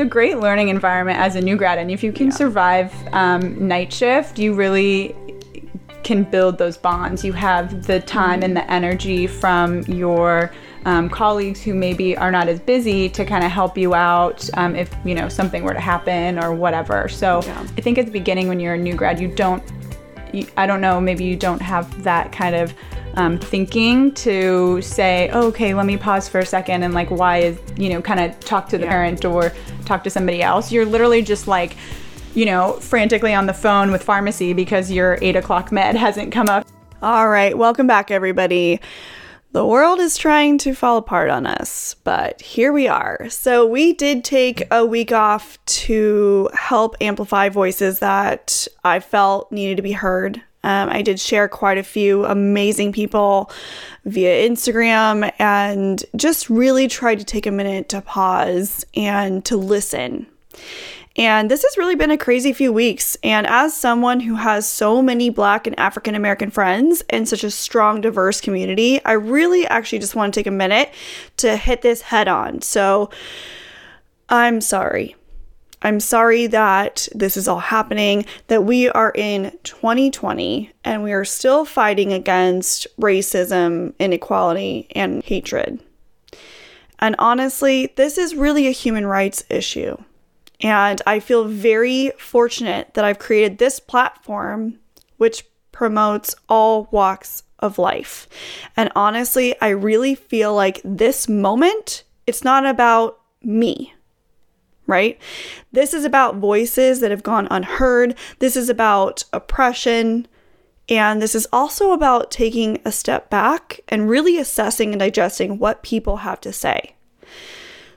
a great learning environment as a new grad, and if you can yeah. survive um, night shift, you really can build those bonds. You have the time and the energy from your um, colleagues who maybe are not as busy to kind of help you out um, if you know something were to happen or whatever. So yeah. I think at the beginning when you're a new grad, you don't. You, I don't know. Maybe you don't have that kind of um, thinking to say, oh, okay, let me pause for a second and like, why is you know, kind of talk to the yeah. parent or talk to somebody else. You're literally just like you know, frantically on the phone with pharmacy because your eight o'clock med hasn't come up. All right, welcome back, everybody. The world is trying to fall apart on us, but here we are. So, we did take a week off to help amplify voices that I felt needed to be heard. Um, I did share quite a few amazing people via Instagram and just really tried to take a minute to pause and to listen. And this has really been a crazy few weeks. And as someone who has so many Black and African American friends and such a strong, diverse community, I really actually just want to take a minute to hit this head on. So I'm sorry. I'm sorry that this is all happening, that we are in 2020 and we are still fighting against racism, inequality, and hatred. And honestly, this is really a human rights issue. And I feel very fortunate that I've created this platform which promotes all walks of life. And honestly, I really feel like this moment, it's not about me, right? This is about voices that have gone unheard. This is about oppression. And this is also about taking a step back and really assessing and digesting what people have to say.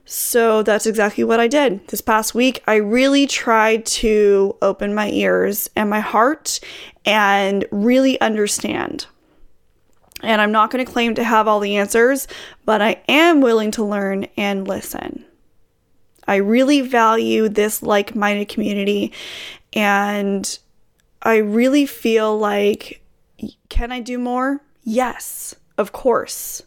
So that's exactly what I did. This past week, I really tried to open my ears and my heart and really understand. And I'm not going to claim to have all the answers, but I am willing to learn and listen. I really value this like minded community, and I really feel like can I do more? Yes, of course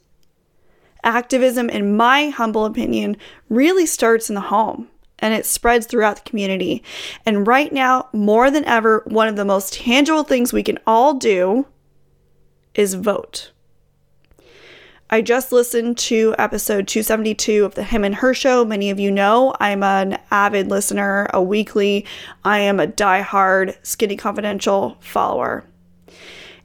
activism, in my humble opinion, really starts in the home and it spreads throughout the community. And right now, more than ever, one of the most tangible things we can all do is vote. I just listened to episode 272 of the Him and Her Show. Many of you know I'm an avid listener, a weekly. I am a die-hard Skinny Confidential follower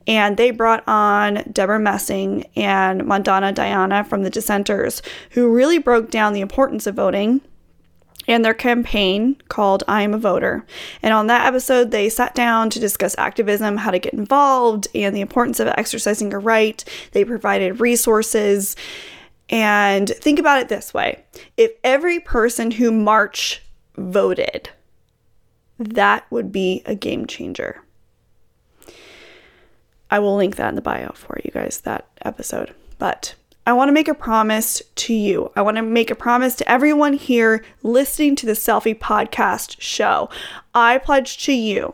and they brought on Debra Messing and Mandana Dayani from the Dissenters, who really broke down the importance of voting and their campaign called I Am a Voter. And on that episode, they sat down to discuss activism, how to get involved, and the importance of exercising your right. They provided resources. And think about it this way if every person who marched voted, that would be a game changer. I will link that in the bio for you guys, that episode. But I want to make a promise to you. I want to make a promise to everyone here listening to the Cellfie Podcast show. I pledge to you,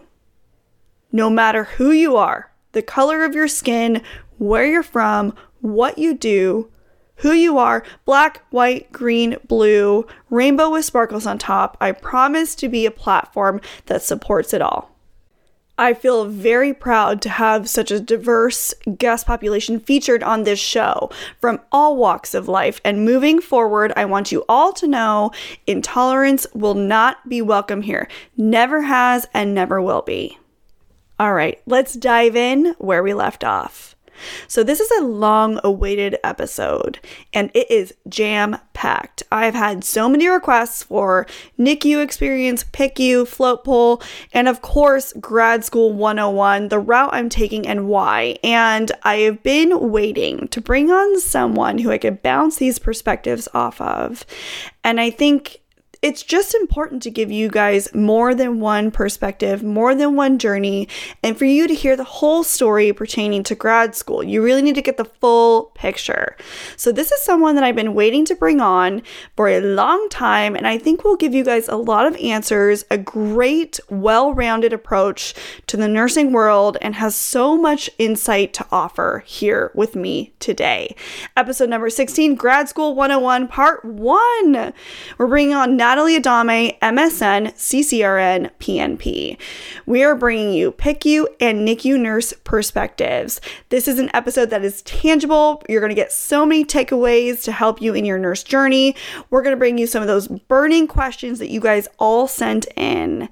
no matter who you are, the color of your skin, where you're from, what you do, who you are black, white, green, blue, rainbow with sparkles on top. I promise to be a platform that supports it all. I feel very proud to have such a diverse guest population featured on this show from all walks of life. And moving forward, I want you all to know intolerance will not be welcome here. Never has and never will be. All right, let's dive in where we left off. So, this is a long awaited episode and it is jam packed. I've had so many requests for NICU experience, PICU, float pool, and of course, grad school 101, the route I'm taking and why. And I have been waiting to bring on someone who I could bounce these perspectives off of. And I think it's just important to give you guys more than one perspective, more than one journey, and for you to hear the whole story pertaining to grad school. You really need to get the full picture. So, this is someone that I've been waiting to bring on for a long time, and I think will give you guys a lot of answers, a great, well rounded approach to the nursing world, and has so much insight to offer here with me today. Episode number 16 Grad School 101, Part 1. We're bringing on Natalie Adame, MSN, CCRN, PNP. We are bringing you PICU and NICU nurse perspectives. This is an episode that is tangible. You're going to get so many takeaways to help you in your nurse journey. We're going to bring you some of those burning questions that you guys all sent in.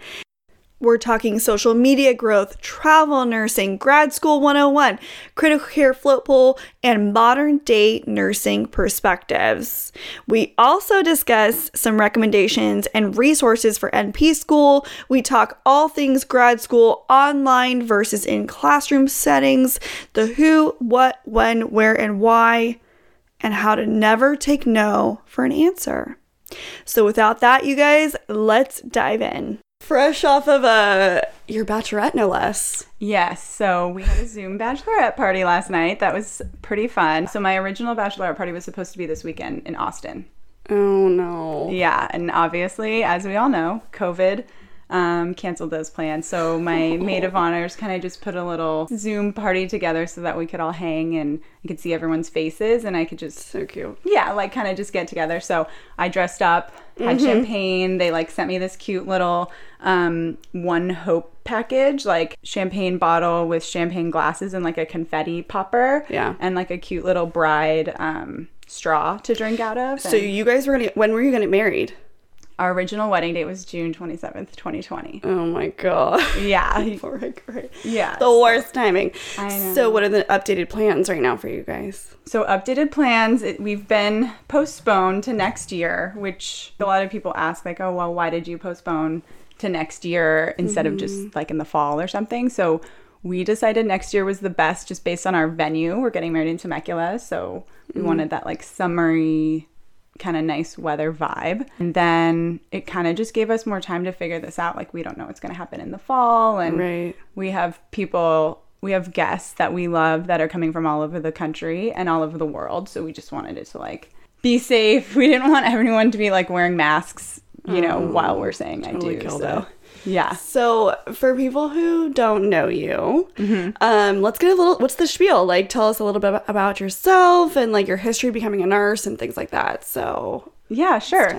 We're talking social media growth, travel nursing, grad school 101, critical care float pool, and modern day nursing perspectives. We also discuss some recommendations and resources for NP school. We talk all things grad school, online versus in classroom settings, the who, what, when, where, and why, and how to never take no for an answer. So, without that, you guys, let's dive in fresh off of uh, your bachelorette, no less. Yes, so we had a Zoom bachelorette party last night. That was pretty fun. So my original bachelorette party was supposed to be this weekend in Austin. Oh no. Yeah, and obviously, as we all know, COVID um, canceled those plans. So my maid of honors kind of just put a little Zoom party together so that we could all hang and I could see everyone's faces and I could just so cute. Yeah, like kind of just get together. So I dressed up, had mm-hmm. champagne. They like sent me this cute little um, one hope package, like champagne bottle with champagne glasses and like a confetti popper. Yeah, and like a cute little bride um, straw to drink out of. So you guys were gonna when were you gonna get married? Our original wedding date was June 27th, 2020. Oh my god. Yeah. Yeah. The worst timing. I know. So what are the updated plans right now for you guys? So updated plans, it, we've been postponed to next year, which a lot of people ask like, "Oh, well, why did you postpone to next year instead mm-hmm. of just like in the fall or something?" So we decided next year was the best just based on our venue. We're getting married in Temecula, so we mm-hmm. wanted that like summery kind of nice weather vibe. And then it kind of just gave us more time to figure this out. Like, we don't know what's going to happen in the fall. And right. we have people, we have guests that we love that are coming from all over the country and all over the world. So we just wanted it to like be safe. We didn't want everyone to be like wearing masks, you know, oh, while we're saying totally I do. So. It. Yeah. So for people who don't know you, mm-hmm. um, let's get a little. What's the spiel? Like, tell us a little bit about yourself and like your history becoming a nurse and things like that. So yeah, sure.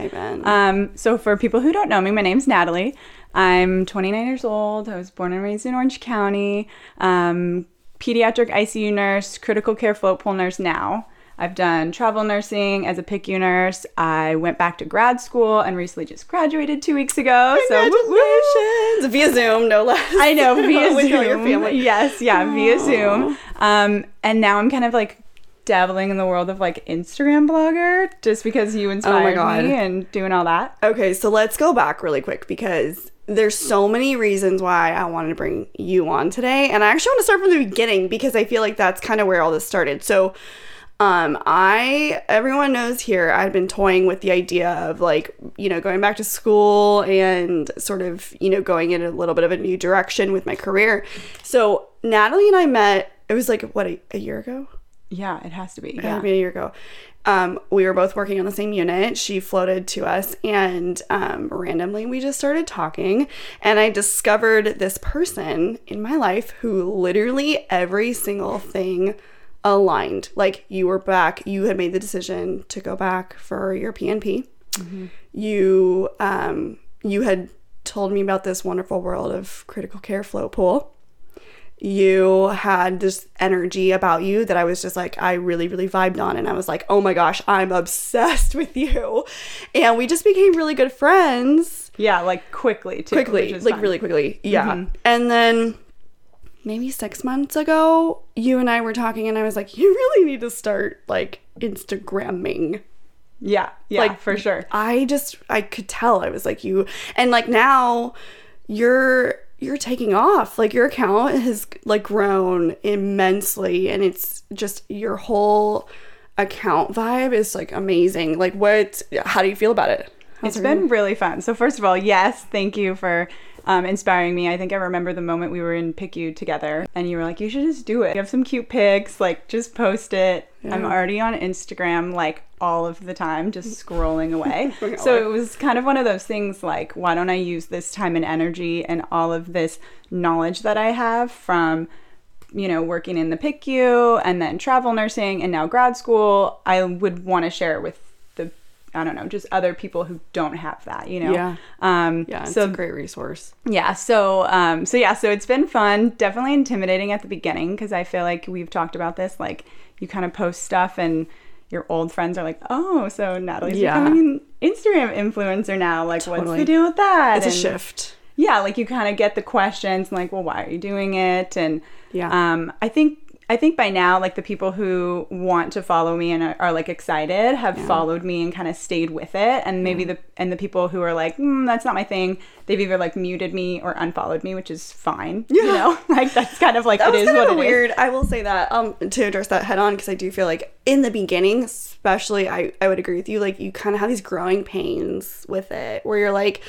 Um, so for people who don't know me, my name's Natalie. I'm 29 years old. I was born and raised in Orange County. Um, pediatric ICU nurse, critical care float pool nurse now. I've done travel nursing as a PICU nurse. I went back to grad school and recently just graduated two weeks ago. So Congratulations! So via Zoom, no less. I know via Zoom. Your family. Yes, yeah, Aww. via Zoom. Um, and now I'm kind of like dabbling in the world of like Instagram blogger just because you inspired oh me and doing all that. Okay, so let's go back really quick because there's so many reasons why I wanted to bring you on today. And I actually want to start from the beginning because I feel like that's kind of where all this started. So um, I everyone knows here I've been toying with the idea of like, you know, going back to school and sort of, you know, going in a little bit of a new direction with my career. So Natalie and I met, it was like what a, a year ago? Yeah, it has to be. It yeah. be a year ago. Um, we were both working on the same unit. She floated to us, and um, randomly we just started talking. And I discovered this person in my life who literally every single thing aligned. Like you were back, you had made the decision to go back for your PNP. Mm-hmm. You um, you had told me about this wonderful world of critical care float pool. You had this energy about you that I was just like, I really, really vibed on. And I was like, oh my gosh, I'm obsessed with you. And we just became really good friends. Yeah, like quickly, too. Quickly, like fun. really quickly. Yeah. Mm-hmm. And then maybe six months ago, you and I were talking, and I was like, you really need to start like Instagramming. Yeah, yeah, like for sure. I just I could tell. I was like you, and like now, you're you're taking off. Like your account has like grown immensely, and it's just your whole account vibe is like amazing. Like what? How do you feel about it? How's it's been really fun. So first of all, yes, thank you for um, inspiring me. I think I remember the moment we were in PICU together and you were like, you should just do it. You have some cute pics, like just post it. Yeah. I'm already on Instagram like all of the time, just scrolling away. so it was kind of one of those things like, why don't I use this time and energy and all of this knowledge that I have from you know, working in the PICU and then travel nursing and now grad school, I would want to share it with I don't know, just other people who don't have that, you know? Yeah. Um, Yeah, it's so a great resource. yeah so um so yeah so it's been fun definitely intimidating at the beginning because i feel like we've talked about this like you kind of post stuff and your old friends are like oh so natalie's Yeah. becoming an instagram influencer now like what's Totally. the deal with that It's a shift. yeah like you kind of get the questions like well why are you doing it and Yeah. um i think i think by now like the people who want to follow me and are, are like excited have followed me and kind of stayed with it and maybe the and the people who are like mm, that's not my thing they've either like muted me or unfollowed me which is fine Yeah. you know like that's kind of like That it is what it is weird. I will say that um, to address that head on because I do feel like in the beginning, especially, I, I would agree with you. Like you kind of have these growing pains with it, where you're like,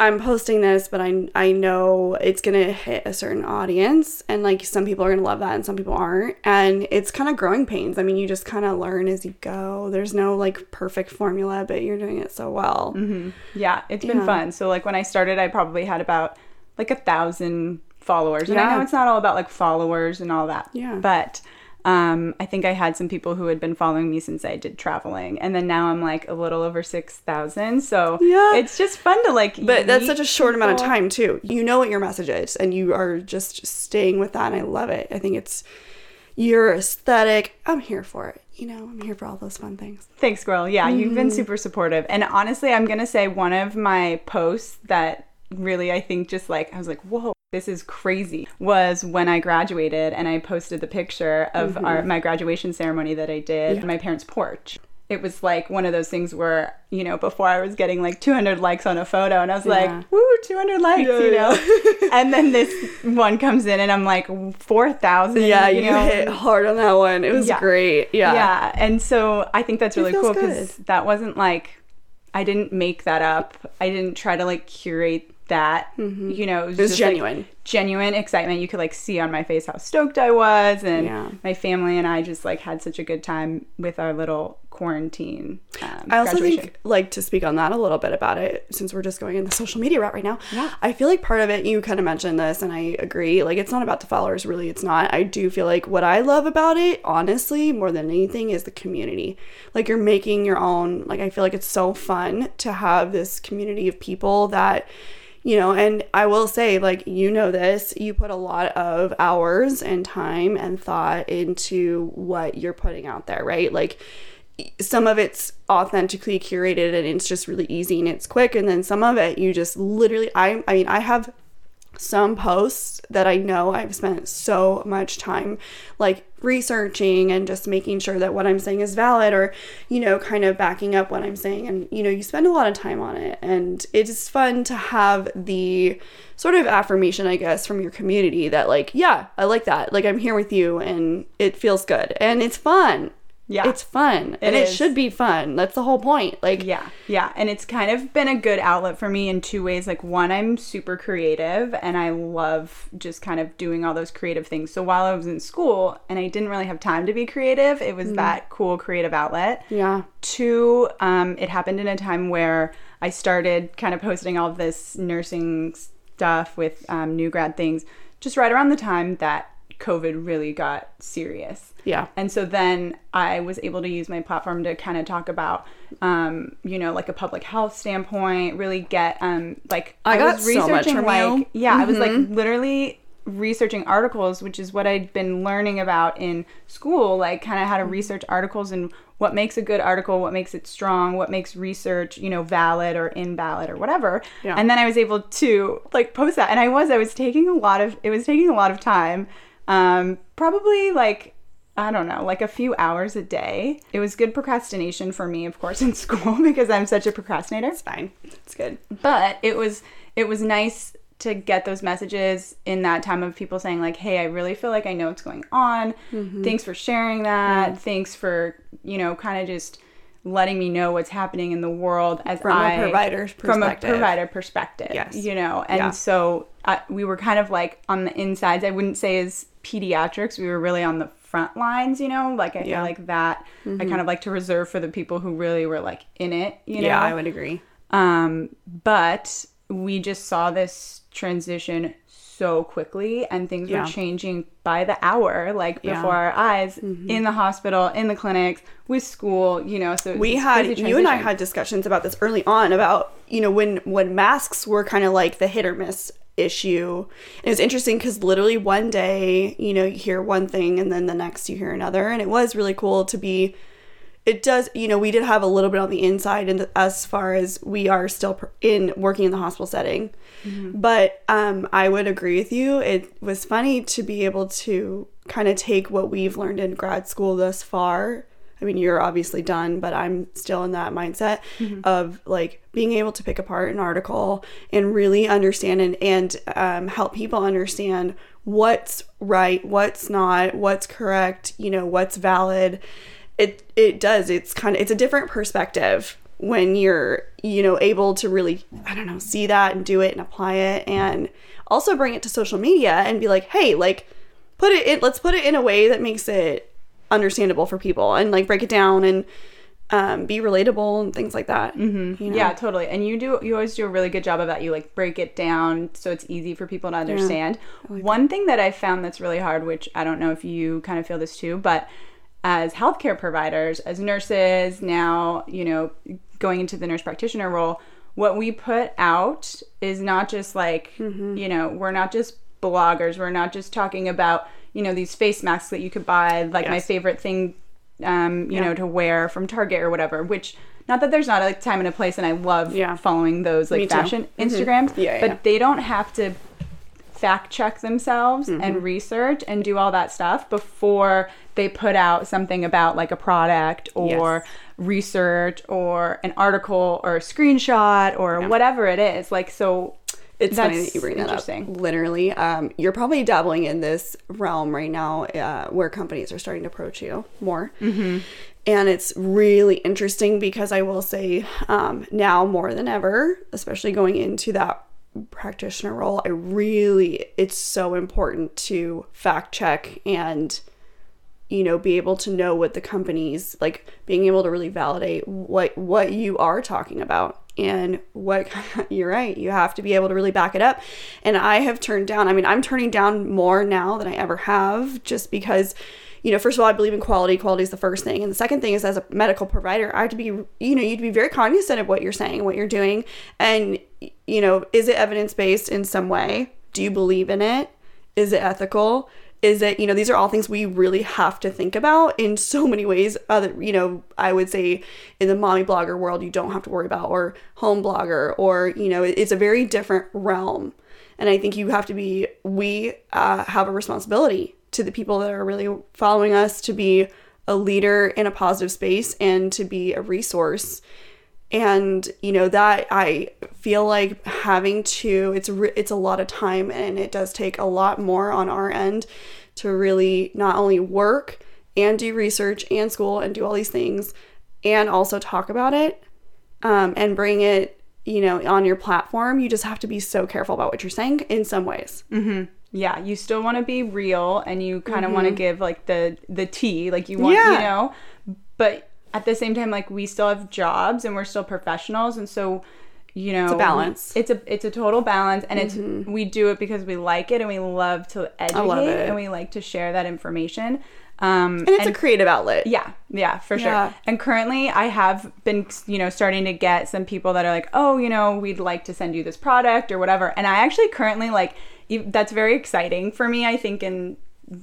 I'm posting this, but I I know it's gonna hit a certain audience, and like some people are gonna love that, and some people aren't, and it's kind of growing pains. I mean, you just kind of learn as you go. There's no like perfect formula, but you're doing it so well. Mm-hmm. Yeah, it's been Yeah. fun. So like when I started, I probably had about like a thousand followers, and I know it's not all about like followers and all that. Yeah. But um, I think I had some people who had been following me since I did traveling, and then now I'm like a little over six thousand. So Yeah. it's just fun to like. But that's such a short amount of time too. You know what your message is, and you are just staying with that. And I love it. I think it's your aesthetic. I'm here for it. You know, I'm here for all those fun things. Thanks, girl. Yeah, you've Mm-hmm. been super supportive. And honestly, I'm gonna say one of my posts that really I think just like I was like, whoa, this is crazy was when I graduated and I posted the picture of Mm-hmm. my graduation ceremony that I did on my parents' porch. It was like one of those things where, you know, before I was getting like 200 likes on a photo and I was Yeah. like, woo, 200 likes, Yeah, you know? yeah. and then this one comes in and I'm like, 4,000. Yeah, you, know? hit hard on that one. It was Yeah. great. Yeah. Yeah, and so I think that's really cool because that wasn't like I didn't make that up. I didn't try to like curate that. You know, it was, just, like, genuine. genuine excitement. You could like see on my face how stoked I was, and Yeah. my family and I just like had such a good time with our little quarantine. Um, I also graduation. think, like, to speak on that a little bit about it, since we're just going in the social media route right now. Yeah. I feel like part of it, you kind of mentioned this, and I agree. Like, it's not about the followers, really. It's not. I do feel like what I love about it, honestly, more than anything, is the community. Like, you're making your own. Like, I feel like it's so fun to have this community of people that you know and i will say like you know this you put a lot of hours and time and thought into what you're putting out there right? Like some of it's authentically curated and it's just really easy and it's quick and then some of it you just literally i i mean i have some posts that I know I've spent so much time like researching and just making sure that what I'm saying is valid or, you know, kind of backing up what I'm saying. And, you know, you spend a lot of time on it. And it's fun to have the sort of affirmation, I guess, from your community that, like, yeah, I like that. Like, I'm here with you and it feels good and it's fun. Yeah. It's fun. and it should be fun. That's the whole point. Like, Yeah, yeah. And it's kind of been a good outlet for me in two ways. Like, one, I'm super creative and I love just kind of doing all those creative things. So while I was in school and I didn't really have time to be creative, it was that cool creative outlet. yeah. Two, um, it happened in a time where I started kind of posting all of this nursing stuff with um, new grad things just right around the time that COVID really got serious. Yeah. And so then I was able to use my platform to kind of talk about, um, you know, like a public health standpoint, really get, um, like, I got was so much from like, you. Mm-hmm. yeah, I was like literally researching articles, which is what I'd been learning about in school, like kind of how Mm-hmm. to research articles and what makes a good article, what makes it strong, what makes research, you know, valid or invalid or whatever. Yeah. And then I was able to like post that. And I was, I was taking a lot of, it was taking a lot of time. Um, probably like, I don't know, like a few hours a day. It was good procrastination for me, of course, in school because I'm such a procrastinator It's fine. It's good. but it was it was nice to get those messages in that time of people saying like hey i really feel like i know what's going on Mm-hmm. thanks for sharing that thanks for you know kind of just letting me know what's happening in the world as From a I, provider's from a provider perspective Yes. you know and Yeah. so uh, we were kind of like on the insides i wouldn't say as pediatrics we were really on the front lines you know like i Yeah. Mm-hmm. feel like that i kind of like to reserve for the people who really were like in it you know Yeah, I would agree. um, but we just saw this transition so quickly and things Yeah. were changing by the hour, like Yeah. before our eyes, in the hospital, in the clinics, with school, you know. So we had you and I had discussions about this early on about you know when when masks were kind of like the hit or miss issue. It was interesting because literally one day you know you hear one thing and then the next you hear another, and it was really cool to be. It does, you know, we did have a little bit on the inside, and as far as we are still in working in the hospital setting, but um, I would agree with you. It was funny to be able to kind of take what we've learned in grad school thus far. I mean, you're obviously done, but I'm still in that mindset of like being able to pick apart an article and really understand and, and um, help people understand what's right, what's not, what's correct, you know, what's valid. It it does. It's kind of it's a different perspective when you're you know able to really i don't know see that and do it and apply it and also bring it to social media and be like hey like put it in let's put it in a way that makes it understandable for people and like break it down and um, be relatable and things like that mm-hmm. you know? Yeah, totally. And you do you always do a really good job of that. You like break it down so it's easy for people to understand. One thing that I found that's really hard, which I don't know if you kind of feel this too, but as healthcare providers, as nurses, now, you know, going into the nurse practitioner role, what we put out is not just like, you know, we're not just bloggers, we're not just talking about, you know, these face masks that you could buy, like my favorite thing um, you Yeah. know, to wear from Target or whatever, which not that there's not a time and a place and I love Yeah. following those like fashion Instagrams. Yeah, but they don't have to fact check themselves Mm-hmm. and research and do all that stuff before they put out something about like a product or Yes. research or an article or a screenshot or whatever it is. Like so It's funny that you bring that up. interesting. Literally, um, you're probably dabbling in this realm right now, uh, where companies are starting to approach you more, mm-hmm. and it's really interesting because I will say um, now more than ever, especially going into that practitioner role, I really it's so important to fact check and you know be able to know what the companies like being able to really validate what what you are talking about and what you're right you have to be able to really back it up. And i have turned down i mean i'm turning down more now than i ever have just because you know first of all i believe in quality quality is the first thing. And the second thing is as a medical provider i have to be you know you'd be very cognizant of what you're saying what you're doing. And you know is it evidence based in some way? Do you believe in it? Is it ethical is that you know these are all things we really have to think about in so many ways. Other you know i would say in the mommy blogger world you don't have to worry about or home blogger or you know it's a very different realm. And i think you have to be we uh, have a responsibility to the people that are really following us to be a leader in a positive space and to be a resource and you know that i feel like having to it's re- it's a lot of time and it does take a lot more on our end to really not only work and do research and school and do all these things and also talk about it um, and bring it you know on your platform you just have to be so careful about what you're saying in some ways yeah, you still want to be real and you kind of want to give like the the tea, like you want, Mm-hmm. Yeah. you know, but at the same time like we still have jobs and we're still professionals and so you know, it's a balance. Mm-hmm. It's a it's a total balance and it's we do it because we like it and we love to educate love it. and we like to share that information. Um and it's a creative outlet yeah, yeah, for Yeah. sure. And currently, I have been, you know, starting to get some people that are like, oh, you know, we'd like to send you this product or whatever. And I actually currently like that's very exciting for me. I think, and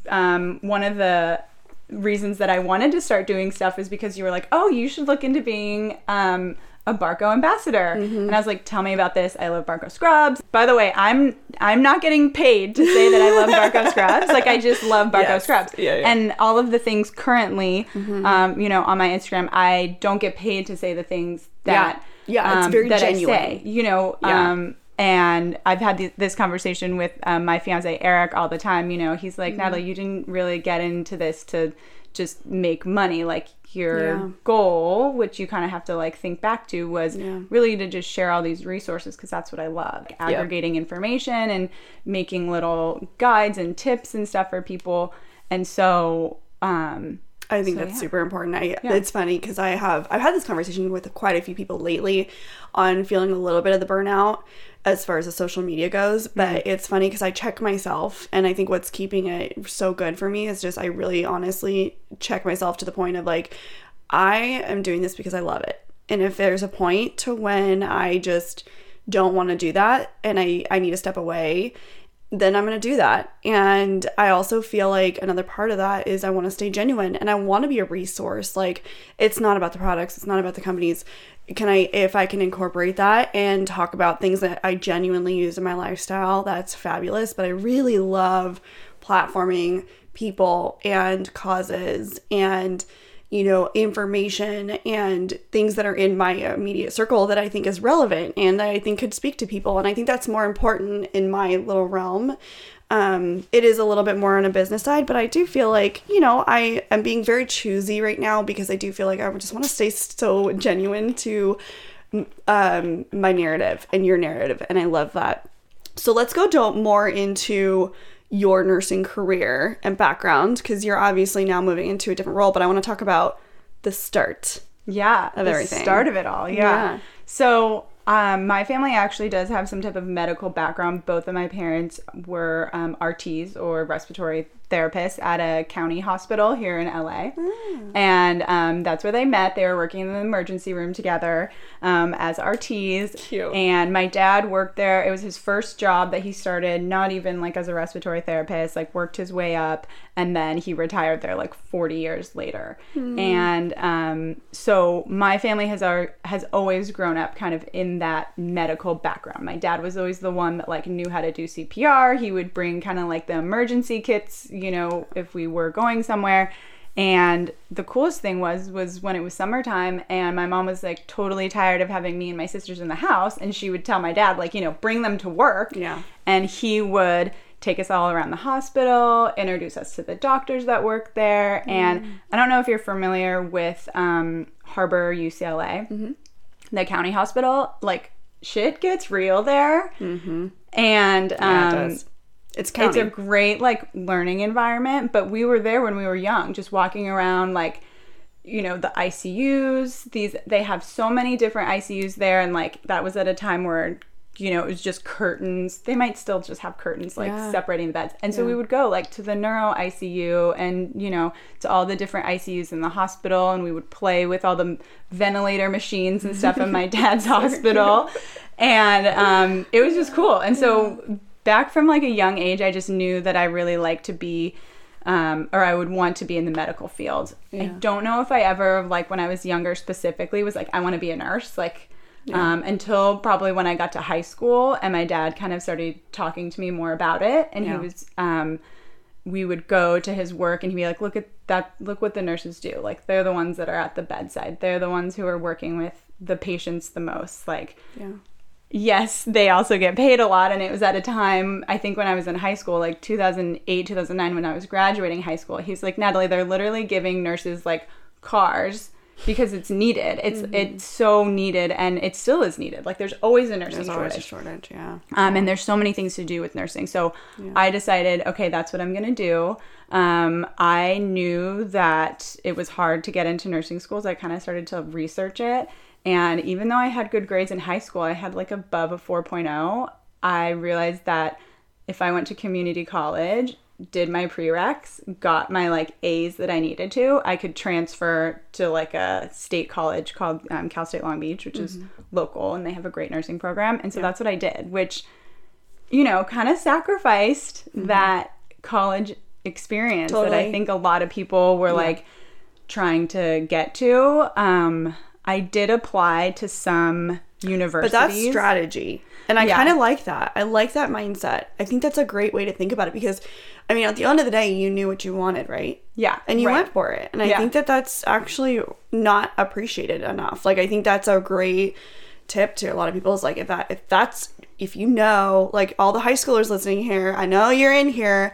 um, one of the reasons that I wanted to start doing stuff is because you were like, oh, you should look into being um, a Barco ambassador. Mm-hmm. And I was like, tell me about this. I love Barco scrubs. By the way, I'm I'm not getting paid to say that I love Barco scrubs. Like I just love Barco Yes. scrubs. Yeah, yeah. And all of the things currently, um, you know, on my Instagram, I don't get paid to say the things that Yeah. Yeah, it's um, very that genuine. I say. You know, Yeah. um, and I've had th- this conversation with um, my fiance Eric all the time. You know, he's Mm-hmm. like, Natalie, you didn't really get into this to just make money. Like your Yeah. goal, which you kind of have to like think back to, was Yeah. really to just share all these resources because that's what I love. Aggregating information and making little guides and tips and stuff for people. And so, um, I think So, that's yeah. super important. I Yeah. it's funny because I have I've had this conversation with quite a few people lately on feeling a little bit of the burnout as far as the social media goes. Mm-hmm. But it's funny because I check myself, and I think what's keeping it so good for me is just I really honestly check myself to the point of like I am doing this because I love it, and if there's a point to when I just don't want to do that and I I need to step away then I'm going to do that. And I also feel like another part of that is I want to stay genuine and I want to be a resource. Like it's not about the products, it's not about the companies. Can I if I can incorporate that and talk about things that I genuinely use in my lifestyle, that's fabulous, but I really love platforming people and causes and you know, information and things that are in my immediate circle that I think is relevant and I think could speak to people. And I think that's more important in my little realm. Um, it is a little bit more on a business side, but I do feel like, you know, I am being very choosy right now because I do feel like I just want to stay so genuine to um, my narrative and your narrative. And I love that. So let's go do- more into your nursing career and background because you're obviously now moving into a different role, but I want to talk about the start. Yeah, Of the everything. start of it all. Yeah. Yeah. So, um, my family actually does have some type of medical background. Both of my parents were um, RTs or respiratory therapists at a county hospital here in LA, and um, that's where they met. They were working in the emergency room together um, as RTs. Cute. And my dad worked there. It was his first job that he started, not even like as a respiratory therapist, like worked his way up. And then he retired there like 40 years later. And um, so my family has our, has always grown up kind of in that medical background. My dad was always the one that like knew how to do CPR. He would bring kind of like the emergency kits, you know, if we were going somewhere. And the coolest thing was was when it was summertime and my mom was like totally tired of having me and my sisters in the house and she would tell my dad like, you know, bring them to work. Yeah. And he would take us all around the hospital, introduce us to the doctors that work there. And I don't know if you're familiar with um, Harbor UCLA, the county hospital. Like shit gets real there. Mm-hmm. And um, Yeah, it does. It's it's a great like learning environment but we were there when we were young just walking around like you know the ICUs these they have so many different ICUs there and like that was at a time where you know it was just curtains. They might still just have curtains like Yeah. separating the beds. And so we would go like to the neuro ICU and you know to all the different ICUs in the hospital and we would play with all the ventilator machines and stuff in my dad's hospital. And um, it was just cool. And so back from like a young age i just knew that i really liked to be um, or i would want to be in the medical field. I don't know if i ever like when i was younger specifically was like i want to be a nurse. Like um, until probably when i got to high school and my dad kind of started talking to me more about it and Yeah. he was um, we would go to his work and he'd be like look at that look what the nurses do like they're the ones that are at the bedside they're the ones who are working with the patients the most like yeah. yes, they also get paid a lot. And it was at a time, I think when I was in high school, like 2008, 2009, when I was graduating high school, he's like, Natalie, they're literally giving nurses like cars because it's needed. It's it's so needed and it still is needed. Like there's always a nursing There's always a shortage. shortage. Yeah. Um, and there's so many things to do with nursing. So I decided, okay, that's what I'm to do. Um, I knew that it was hard to get into nursing schools. I kind of started to research it. And even though I had good grades in high school, I had like above a 4.0. I realized that if I went to community college, did my prereqs, got my like A's that I needed to, I could transfer to like a state college called um, Cal State Long Beach, which is local, and they have a great nursing program. And so that's what I did, which, you know, kind of sacrificed that college experience that I think a lot of people were like trying to get to. Um, I did apply to some But universities. that's strategy. And I Yeah. kind of like that. I like that mindset. I think that's a great way to think about it because, I mean, at the end of the day, you knew what you wanted, right? Yeah, And you right. went for it. And I Yeah. think that that's actually not appreciated enough. Like, I think that's a great tip to a lot of people is like, if that, if that's, if you know, like all the high schoolers listening here, I know you're in here.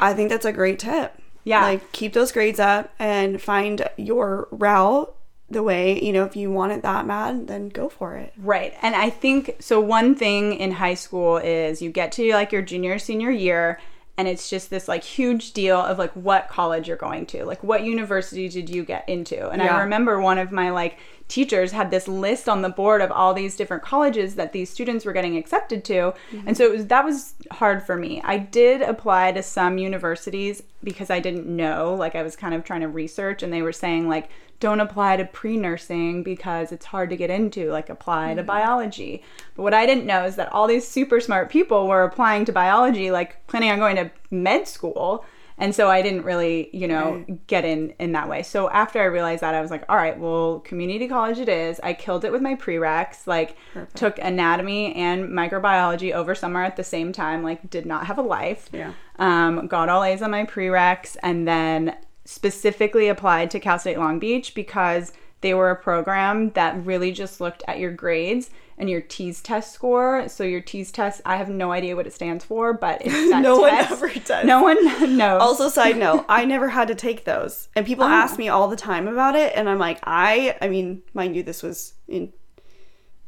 I think that's a great tip. Mm-hmm. Yeah. Like, keep those grades up and find your route the way, you know, if you want it that bad, then go for it. Right. And I think so one thing in high school is you get to like your junior senior year and it's just this like huge deal of like what college you're going to like what university did you get into and Yeah. i remember one of my like teachers had this list on the board of all these different colleges that these students were getting accepted to. And so it was that was hard for me. I did apply to some universities because i didn't know like i was kind of trying to research and they were saying like don't apply to pre-nursing because it's hard to get into like apply to mm-hmm. biology. But what i didn't know is that all these super smart people were applying to biology like planning on going to med school and so i didn't really you know get in in that way. So after i realized that i was like all right well community college it is. I killed it with my prereqs like took anatomy and microbiology over summer at the same time like did not have a life. Yeah. um, got all A's on my prereqs, and then specifically applied to Cal State Long Beach because they were a program that really just looked at your grades and your TEAS test score. So your TEAS test, I have no idea what it stands for, but it's that No one ever does. No one knows. Also, side note, I never had to take those. And people oh. ask me all the time about it. And I'm like, I, I mean, mind you, this was in,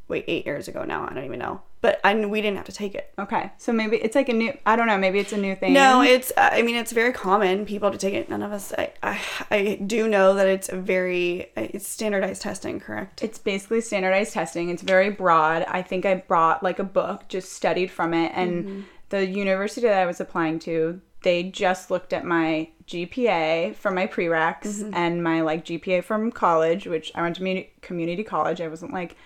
wait, eight years ago now. I don't even know. But I, we didn't have to take it. okay, so maybe it's like a new. I don't know. Maybe it's a new thing. No, it's, uh, I mean, it's very common people to take it. None of us, I, I, I do know that it's a very, uh, it's standardized testing, correct? It's basically standardized testing. It's very broad. I think I brought like a book, just studied from it. And mm-hmm. the university that I was applying to, they just looked at my GPA from my prereqs mm-hmm. and my like GPA from college, which I went to community college. I wasn't like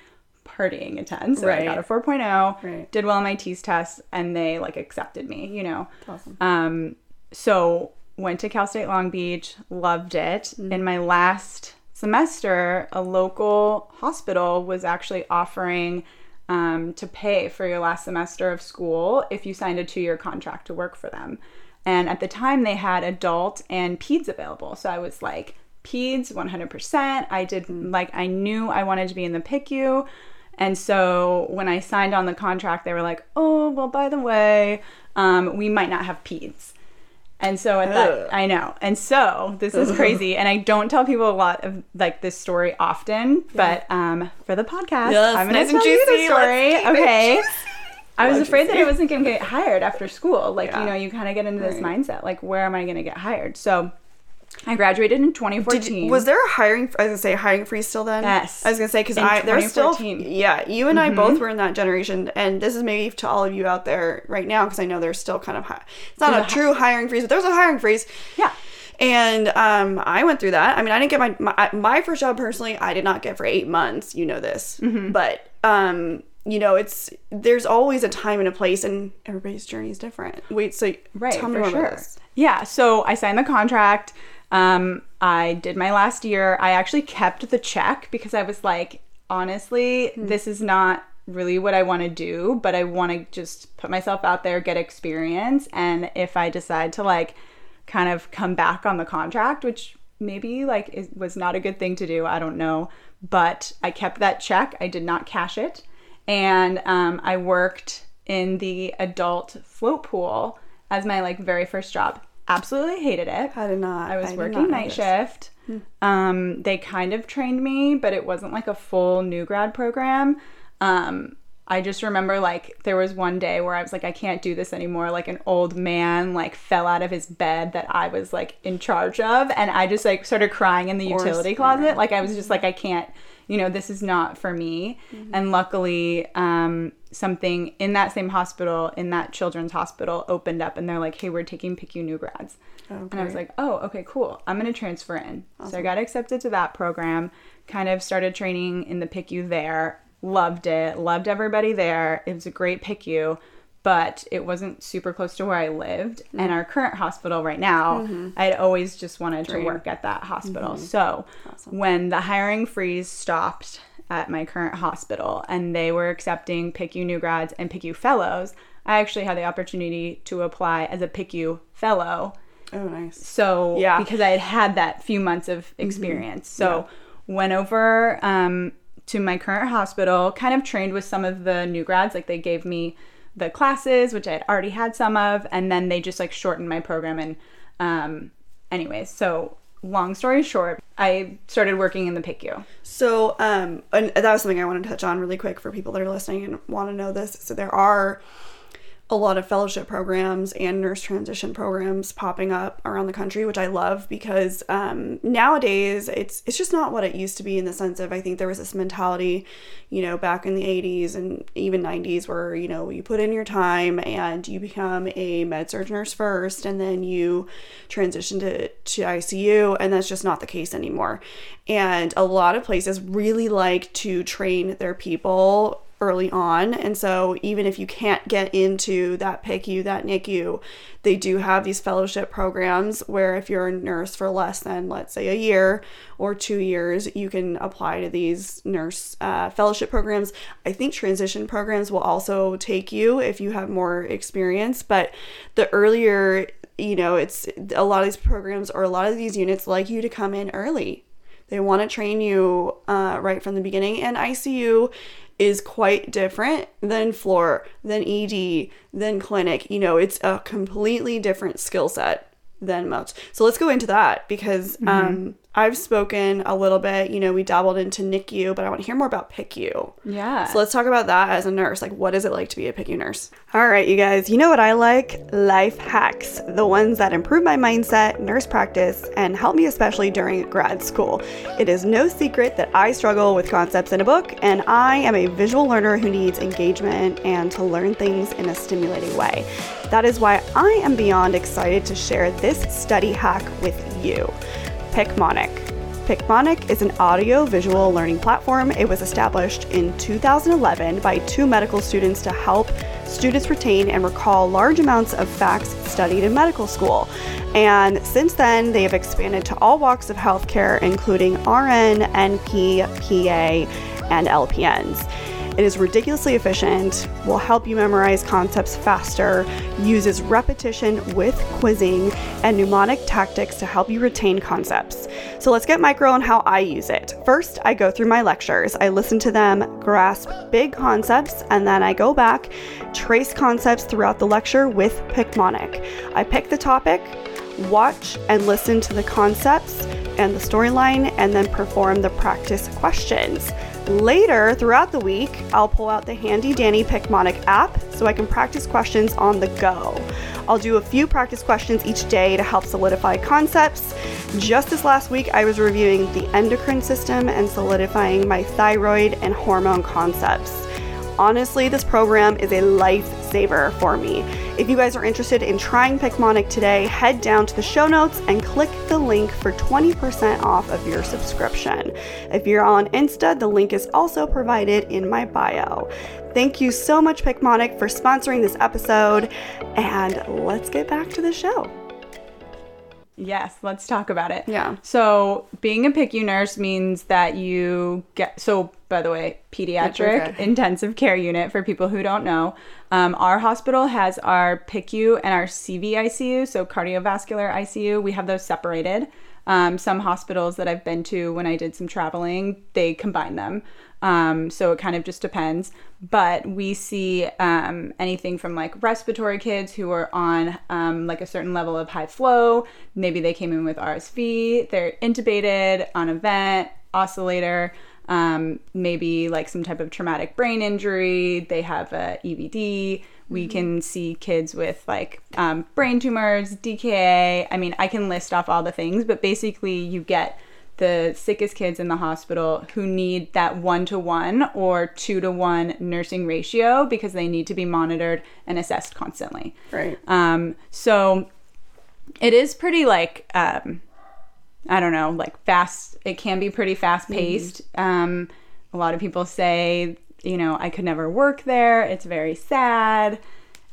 partying a intense. So I got a 4.0, Right. did well on my TEAS test, and they like accepted me, you know. awesome. Um, so went to Cal State Long Beach, loved it. In my last semester, a local hospital was actually offering um, to pay for your last semester of school if you signed a two-year contract to work for them. And at the time, they had adult and peds available. So I was like, peds 100%. I did like I knew I wanted to be in the PICU. And so when I signed on the contract, they were like, "Oh, well, by the way, um, we might not have peds." And so at that, I know. And so this is crazy, and I don't tell people a lot of like this story often, but um, for the podcast, Yes, I'm nice and tell you the story. Let's keep it Okay. I was afraid that. I wasn't gonna get hired after school. Like Yeah. you know, you kind of get into this Right. mindset, like where am I gonna get hired? So I graduated in 2014. Did was there a hiring? I was gonna say hiring freeze still then. Yes. I was gonna say because I there's still yeah. You and I both were in that generation, and this is maybe to all of you out there right now because I know there's still kind of high, it's not There's a a hi- true hiring freeze, but there's a hiring freeze. Yeah. And um, I went through that. I mean, I didn't get my, my my first job personally. I did not get for eight months. You know this, Mm-hmm. but um, you know, it's there's always a time and a place, and everybody's journey is different. Wait, so Right, tell me for more sure. about this. Yeah, so I signed the contract. Um, I did my last year. I actually kept the check because I was like, honestly, Hmm. this is not really what I want to do, but I want to just put myself out there, get experience, and if I decide to like kind of come back on the contract, which maybe like it was not a good thing to do, I don't know, but I kept that check. I did not cash it, and um, I worked in the adult float pool as my like very first job. Absolutely hated it. I did not. I was did working night shift. Um, they kind of trained me, but it wasn't like a full new grad program. Um, I just remember like there was one day where I was like, I can't do this anymore. Like an old man like fell out of his bed that I was like in charge of, and I just like started crying in the utility closet. Like I was just like, I can't. You know, this is not for me. Mm-hmm. And luckily, um, something in that same hospital, in that children's hospital, opened up, and they're like, "Hey, we're taking PICU new grads." And I was like, oh, okay, cool. I'm going to transfer in. So I got accepted to that program, kind of started training in the PICU there. Loved it. Loved everybody there. It was a great PICU, but it wasn't super close to where I lived. And our current hospital right now, I'd always just wanted to work at that hospital. So when the hiring freeze stopped at my current hospital and they were accepting PICU new grads and PICU fellows, I actually had the opportunity to apply as a PICU fellow Oh, nice. so Yeah. Mm-hmm. because I had had that few months of experience. So went over um, to my current hospital, kind of trained with some of the new grads. Like they gave me the classes, which I had already had some of, and then they just like shortened my program. And um, anyways, so long story short, I started working in the PICU. So, um, and that was something I wanted to touch on really quick for people that are listening and want to know this. So there are a lot of fellowship programs and nurse transition programs popping up around the country, which I love because um, nowadays it's it's just not what it used to be in the sense of I think there was this mentality, you know, back in the 80s and even 90s where you know you put in your time and you become a med surg nurse first and then you transition to to ICU and that's just not the case anymore. And a lot of places really like to train their people early on. And so even if you can't get into that PICU, that NICU, they do have these fellowship programs where if you're a nurse for less than, let's say, a year or two years, you can apply to these nurse uh, fellowship programs. I think transition programs will also take you if you have more experience, but the earlier you know, it's a lot of these programs or a lot of these units like you to come in early. They want to train you uh, right from the beginning. And ICU is quite different than floor, than ED, than clinic. You know, it's a completely different skill set than most. So let's go into that because mm-hmm. um, I've spoken a little bit, you know, we dabbled into NICU, but I want to hear more about PICU. Yeah. So let's talk about that as a nurse. Like, what is it like to be a PICU nurse? All right, you guys, you know what I like? Life hacks, the ones that improve my mindset, nurse practice, and help me especially during grad school. It is no secret that I struggle with concepts in a book, and I am a visual learner who needs engagement and to learn things in a stimulating way. That is why I am beyond excited to share this study hack with you. Picmonic. Picmonic is an audio visual learning platform. It was established in 2011 by two medical students to help students retain and recall large amounts of facts studied in medical school. And since then, they have expanded to all walks of healthcare, including RN, NP, PA, and LPNs. It is ridiculously efficient, will help you memorize concepts faster, uses repetition with quizzing, and mnemonic tactics to help you retain concepts. So let's get micro on how I use it. First, I go through my lectures, I listen to them, grasp big concepts, and then I go back, trace concepts throughout the lecture with Picmonic. I pick the topic, watch and listen to the concepts and the storyline, and then perform the practice questions. Later, throughout the week, I'll pull out the handy dandy Picmonic app so I can practice questions on the go. I'll do a few practice questions each day to help solidify concepts. Just this last week, I was reviewing the endocrine system and solidifying my thyroid and hormone concepts. Honestly, this program is a lifesaver for me. If you guys are interested in trying Picmonic today, head down to the show notes and click the link for 20% off of your subscription. If you're on Insta, the link is also provided in my bio. Thank you so much, Picmonic, for sponsoring this episode, and let's get back to the show. Yes, let's talk about it. Yeah. So, being a PICU nurse means that you get, so by the way, pediatric intensive care unit for people who don't know. Um, our hospital has our PICU and our CVICU, so cardiovascular ICU. We have those separated. Um, some hospitals that I've been to when I did some traveling, they combine them. Um, so it kind of just depends. But we see um, anything from like respiratory kids who are on um, like a certain level of high flow. Maybe they came in with RSV, they're intubated on a vent, oscillator. Um, maybe like some type of traumatic brain injury, they have a EVD. We mm-hmm. can see kids with like um, brain tumors, DKA. I mean, I can list off all the things, but basically, you get the sickest kids in the hospital who need that one to one or two to one nursing ratio because they need to be monitored and assessed constantly. Right. Um, so it is pretty like, um, I don't know, like fast. It can be pretty fast paced. Mm-hmm. Um, a lot of people say, you know, I could never work there. It's very sad.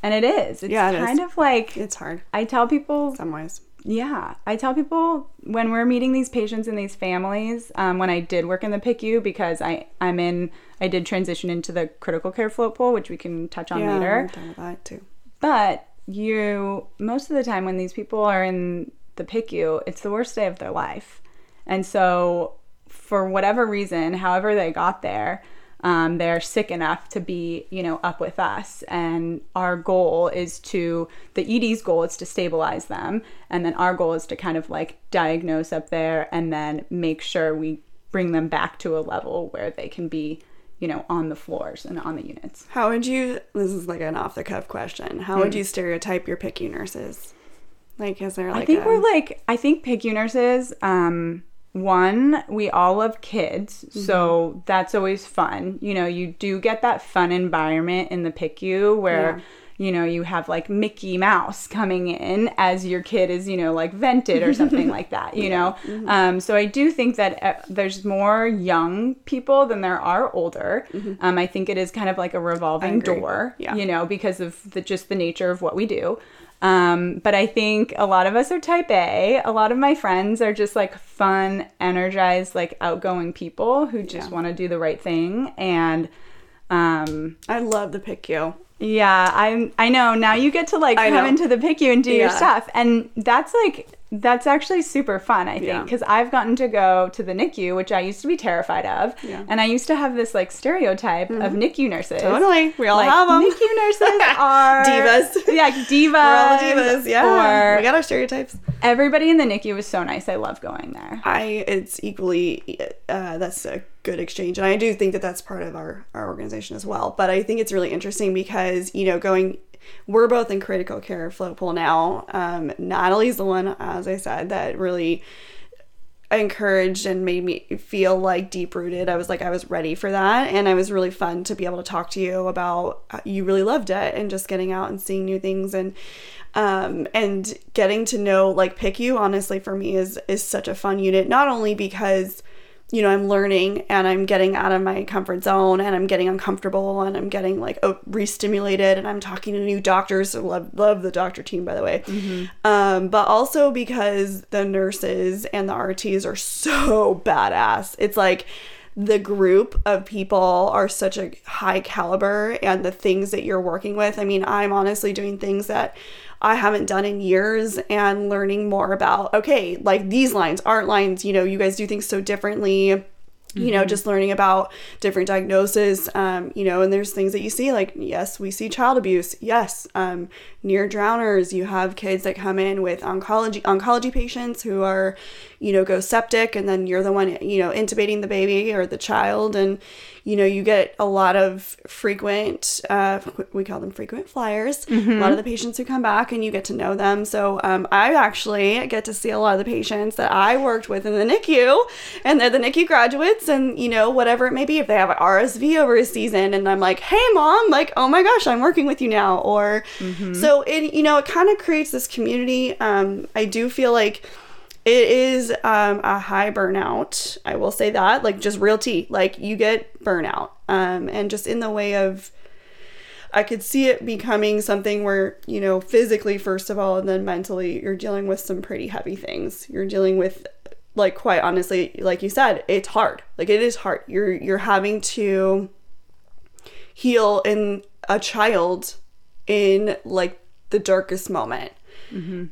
And it is. It's yeah, it kind is. of like it's hard. I tell people some ways yeah, I tell people when we're meeting these patients and these families, um, when I did work in the PICU, because I I'm in I did transition into the critical care float pool, which we can touch on yeah, later. Yeah, that too. But you most of the time when these people are in the PICU, it's the worst day of their life, and so for whatever reason, however they got there, um, they're sick enough to be you know up with us and our goal is to the ed's goal is to stabilize them and then our goal is to kind of like diagnose up there and then make sure we bring them back to a level where they can be you know, on the floors and on the units. How would you? This is like an off the cuff question. How would you stereotype your PICU nurses? Like, is there like Hmm. I think a, we're like I think PICU nurses. Um, one, we all love kids, Mm-hmm. so that's always fun. You know, you do get that fun environment in the PICU where. Yeah. You know, you have like Mickey Mouse coming in as your kid is, you know, like vented or something like that, you know? Mm-hmm. Um, so I do think that uh, there's more young people than there are older. Um, I think it is kind of like a revolving Mm-hmm. door, Yeah. you know, because of the, just the nature of what we do. Um, but I think a lot of us are type A. A lot of my friends are just like fun, energized, like outgoing people who just Yeah. want to do the right thing. And um, I love the PICU. yeah, I'm. I know now you get to like I come know. into the PICU and do your stuff, and that's like that's actually super fun. I think because I've gotten to go to the NICU, which I used to be terrified of, Yeah. Mm-hmm. and I used to have this like stereotype of NICU nurses. Totally, we all like, have them. NICU nurses are Divas. Yeah, divas. We're all the divas. Yeah, Or we got our stereotypes. everybody in the NICU was so nice. I love going there. I it's equally uh, that's a good exchange, and I do think that that's part of our our organization as well. But I think it's really interesting because you know going. We're both in critical care float pool now. Um, Natalie's the one, as I said, that really encouraged and made me feel like deep rooted. I was like, I was ready for that. And I was really fun to be able to talk to you about you really loved it and just getting out and seeing new things and um and getting to know like PICU honestly for me is is such a fun unit not only because you know I'm learning and I'm getting out of my comfort zone and I'm getting uncomfortable and I'm getting like re-stimulated and I'm talking to new doctors. I love love the doctor team by the way. Um, but also because the nurses and the RTs are so badass. It's like the group of people are such a high caliber and the things that you're working with. I mean i'm honestly doing things that i haven't done in years and learning more about okay like these lines art lines you know you guys do things so differently. You know just learning about different diagnoses um, you know and there's things that you see like yes we see child abuse. Yes um, near drowners. You have kids that come in with oncology oncology patients who are you know go septic and then you're the one you know intubating the baby or the child. And you know you get a lot of frequent uh, we call them frequent flyers. A lot of the patients who come back and you get to know them. So um, i actually get to see a lot of the patients that i worked with in the nicu and they're the nicu graduates and you know whatever it may be if they have an rsv over a season and i'm like hey mom like oh my gosh i'm working with you now or so it you know it kind of creates this community. Um, i do feel like it is um, a high burnout. I will say that, like just real tea. Like you get burnout, um, and just in the way of, I could see it becoming something where you know physically first of all, and then mentally, you're dealing with some pretty heavy things. You're dealing with, like quite honestly, like you said, it's hard. Like it is hard. You're you're having to heal in a child in like the darkest moment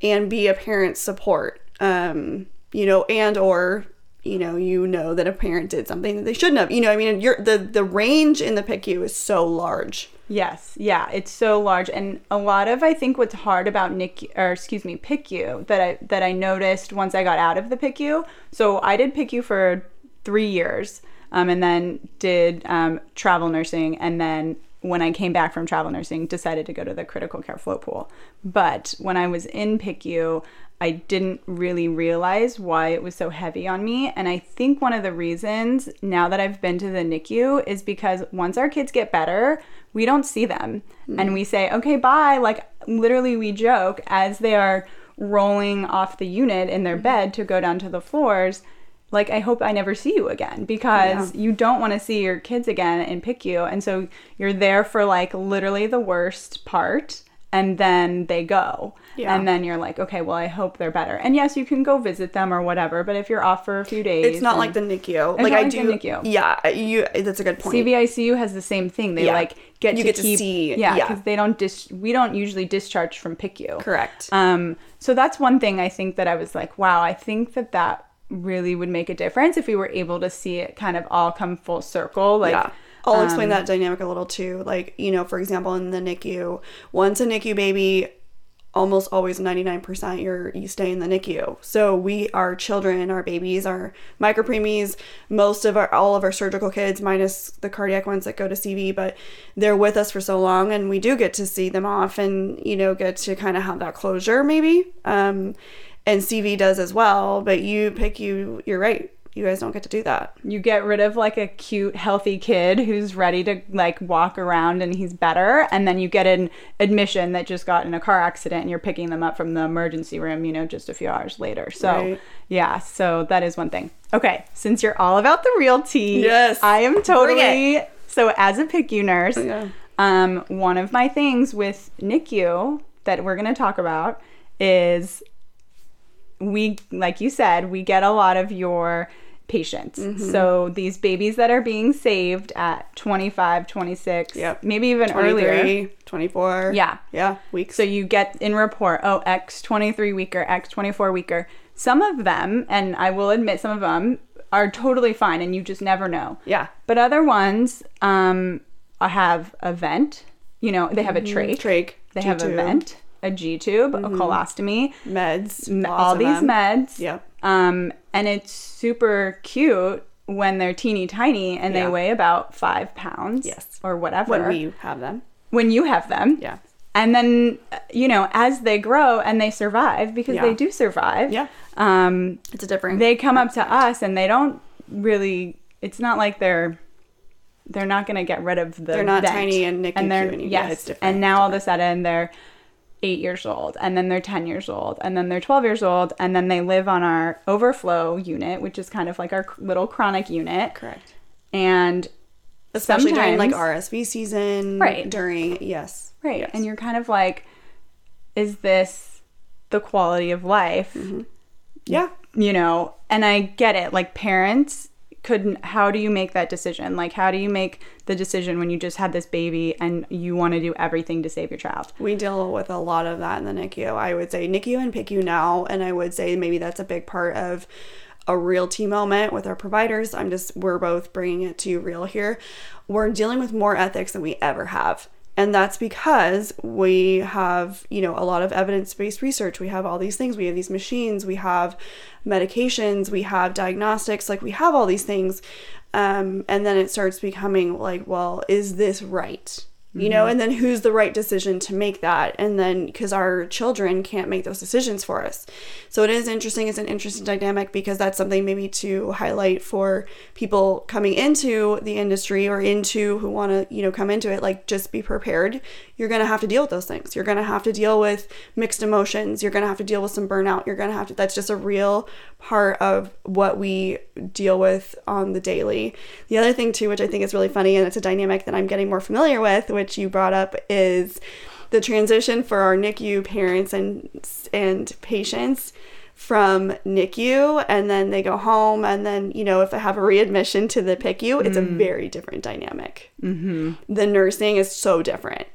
and be a parent support um you know and or you know you know that a parent did something that they shouldn't have. You know i mean you're the the range in the picu is so large. Yes, yeah, it's so large, and a lot of I think what's hard about NICU or excuse me PICU that I that I noticed once I got out of the PICU. So I did PICU for three years, um, and then did um, travel nursing, and then when I came back from travel nursing, decided to go to the critical care float pool. But when I was in PICU, I didn't really realize why it was so heavy on me. And I think one of the reasons now that I've been to the NICU is because once our kids get better, we don't see them. Hmm. And we say, okay, bye. Like literally, we joke as they are rolling off the unit in their hmm. bed to go down to the floors. Like, I hope I never see you again because you don't want to see your kids again and PICU. And so you're there for like literally the worst part and then they go. Yeah. And then you're like, okay, well, I hope they're better. And yes, you can go visit them or whatever, but if you're off for a few days, it's not like the nicu It's like not i like do the NICU. yeah you that's a good point CVICU has the same thing. They Yeah. like get You to get to see- yeah, yeah. because they don't dis. We don't usually discharge from PICU. correct Um, so that's one thing I think that I was like, wow, I think that that really would make a difference if we were able to see it kind of all come full circle. Like, yeah. I'll explain um, that dynamic a little too. Like, you know, for example, in the NICU, once a NICU baby almost always 99% you're you stay in the NICU. So we our children, our babies, our micropreemies, most of our all of our surgical kids minus the cardiac ones that go to CV, but they're with us for so long and we do get to see them off and you know get to kind of have that closure maybe. Um and CV does as well, but you PICU you're right you guys don't get to do that. You get rid of like a cute, healthy kid who's ready to like walk around and he's better. And then you get an admission that just got in a car accident and you're picking them up from the emergency room, you know, just a few hours later. So, right. yeah, so that is one thing. Okay, since you're all about the real tea, yes, I am totally. So, as a PICU nurse, yeah. um, one of my things with NICU that we're going to talk about is we, like you said, we get a lot of your patients. Mm-hmm. So these babies that are being saved at 25, 26, yep. maybe even earlier. 24. Yeah. Yeah, weeks. So you get in report, oh, X 23 weeker, X 24 weeker. Some of them, and I will admit some of them, are totally fine and you just never know. Yeah. But other ones um, I have a vent. You know, they have a trach. Mm-hmm. Trach. They G-tube. have a vent, a G tube, mm-hmm. a colostomy, meds, all these them. meds. Yep. Um, and it's super cute when they're teeny tiny and yeah. they weigh about five pounds. Yes. Or whatever. When we have them. When you have them. Yeah. And then, you know, as they grow and they survive, because yeah. they do survive. Yeah. Um, it's a different. They come up to us and they don't really. It's not like they're. They're not going to get rid of the. They're not vent. tiny and nicky and they're yes, yeah. And now all of a sudden they're eight years old, and then they're 10 years old, and then they're 12 years old, and then they live on our overflow unit, which is kind of like our little chronic unit. Correct. And especially during like RSV season. Right. During, yes. Right. Yes. And you're kind of like, is this the quality of life? Mm-hmm. Yeah. You know, and I get it. Like parents couldn't how do you make that decision? Like how do you make the decision when you just had this baby and you want to do everything to save your child? We deal with a lot of that in the nicu i would say nicu and picu now and i would say maybe that's a big part of a real tea moment with our providers. I'm just we're both bringing it to real here. We're dealing with more ethics than we ever have and that's because we have, you know, a lot of evidence based research. We have all these things. We have these machines. We have medications. We have diagnostics. Like, we have all these things. Um, and then it starts becoming like, well, is this right? You know, mm-hmm. and then who's the right decision to make that? And then because our children can't make those decisions for us. So it is interesting. It's an interesting dynamic because that's something maybe to highlight for people coming into the industry or into who want to, you know, come into it. Like, just be prepared. You're going to have to deal with those things. You're going to have to deal with mixed emotions. You're going to have to deal with some burnout. You're going to have to, that's just a real part of what we deal with on the daily. The other thing, too, which I think is really funny and it's a dynamic that I'm getting more familiar with, which you brought up, is the transition for our NICU parents and and patients from NICU and then they go home and then you know if they have a readmission to the PICU, it's mm. a very different dynamic. Mm-hmm. The nursing is so different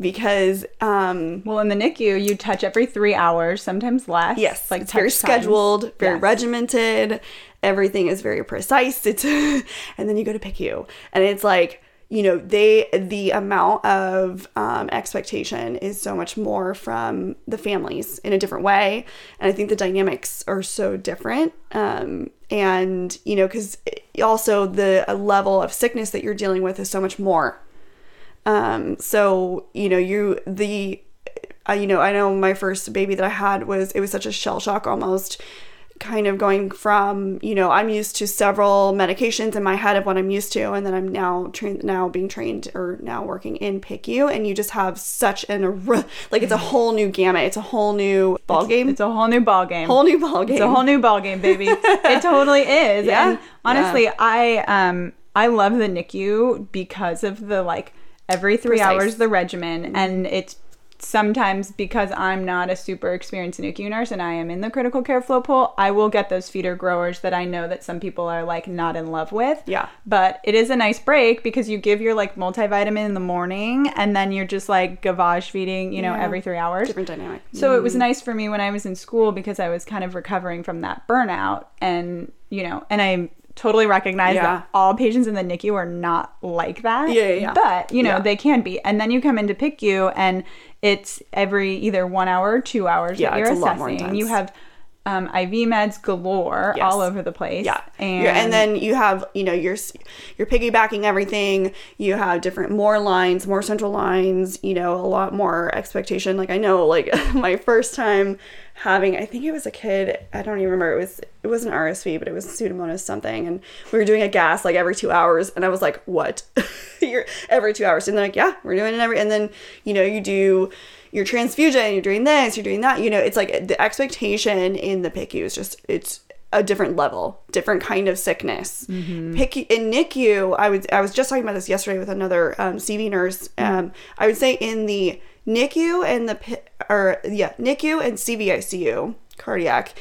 because um well in the NICU you touch every three hours, sometimes less. Yes, like it's very times. scheduled, very yes. regimented. Everything is very precise. It's and then you go to PICU and it's like you know they the amount of um, expectation is so much more from the families in a different way and i think the dynamics are so different um, and you know because also the level of sickness that you're dealing with is so much more um, so you know you the uh, you know i know my first baby that i had was it was such a shell shock almost kind of going from you know i'm used to several medications in my head of what i'm used to and then i'm now trained now being trained or now working in picu and you just have such an like it's a whole new gamut. It's a whole new ball game it's, it's a whole new ball game whole new ball game it's a whole new ball game baby. It totally is. Yeah. And honestly yeah. i um i love the nicu because of the like every three Precise. hours the regimen mm-hmm. and it's sometimes because I'm not a super experienced NICU nurse and I am in the critical care float pool, I will get those feeder growers that I know that some people are like not in love with. Yeah. But it is a nice break because you give your like multivitamin in the morning and then you're just like gavage feeding, you know, yeah. every three hours. Different dynamic. So mm. it was mm-hmm. nice for me when I was in school because I was kind of recovering from that burnout and you know, and I totally recognize Yeah. that all patients in the NICU are not like that. Yeah, yeah, yeah. But, you know, Yeah. they can be. And then you come in to PICU, and it's every either one hour or two hours Yeah, that you're it's a lot more assessing. You have um, IV meds galore Yes. all over the place. Yeah, And, and, then you have you know you're you're piggybacking everything. You have different more lines, more central lines. You know a lot more expectation. Like I know like my first time having I think it was a kid. I don't even remember. It was it wasn't RSV, but it was pseudomonas something. And we were doing a gas like every two hours, and I was like, what? you're every two hours, and they're like, yeah, we're doing it every. And then you know you do your transfusion, you're doing this, you're doing that. You know, it's like the expectation in the PICU is just it's a different level, different kind of sickness. PICU in NICU, I was I was just talking about this yesterday with another um, CV nurse. Um, I would say in the NICU and the or yeah NICU and CVICU cardiac.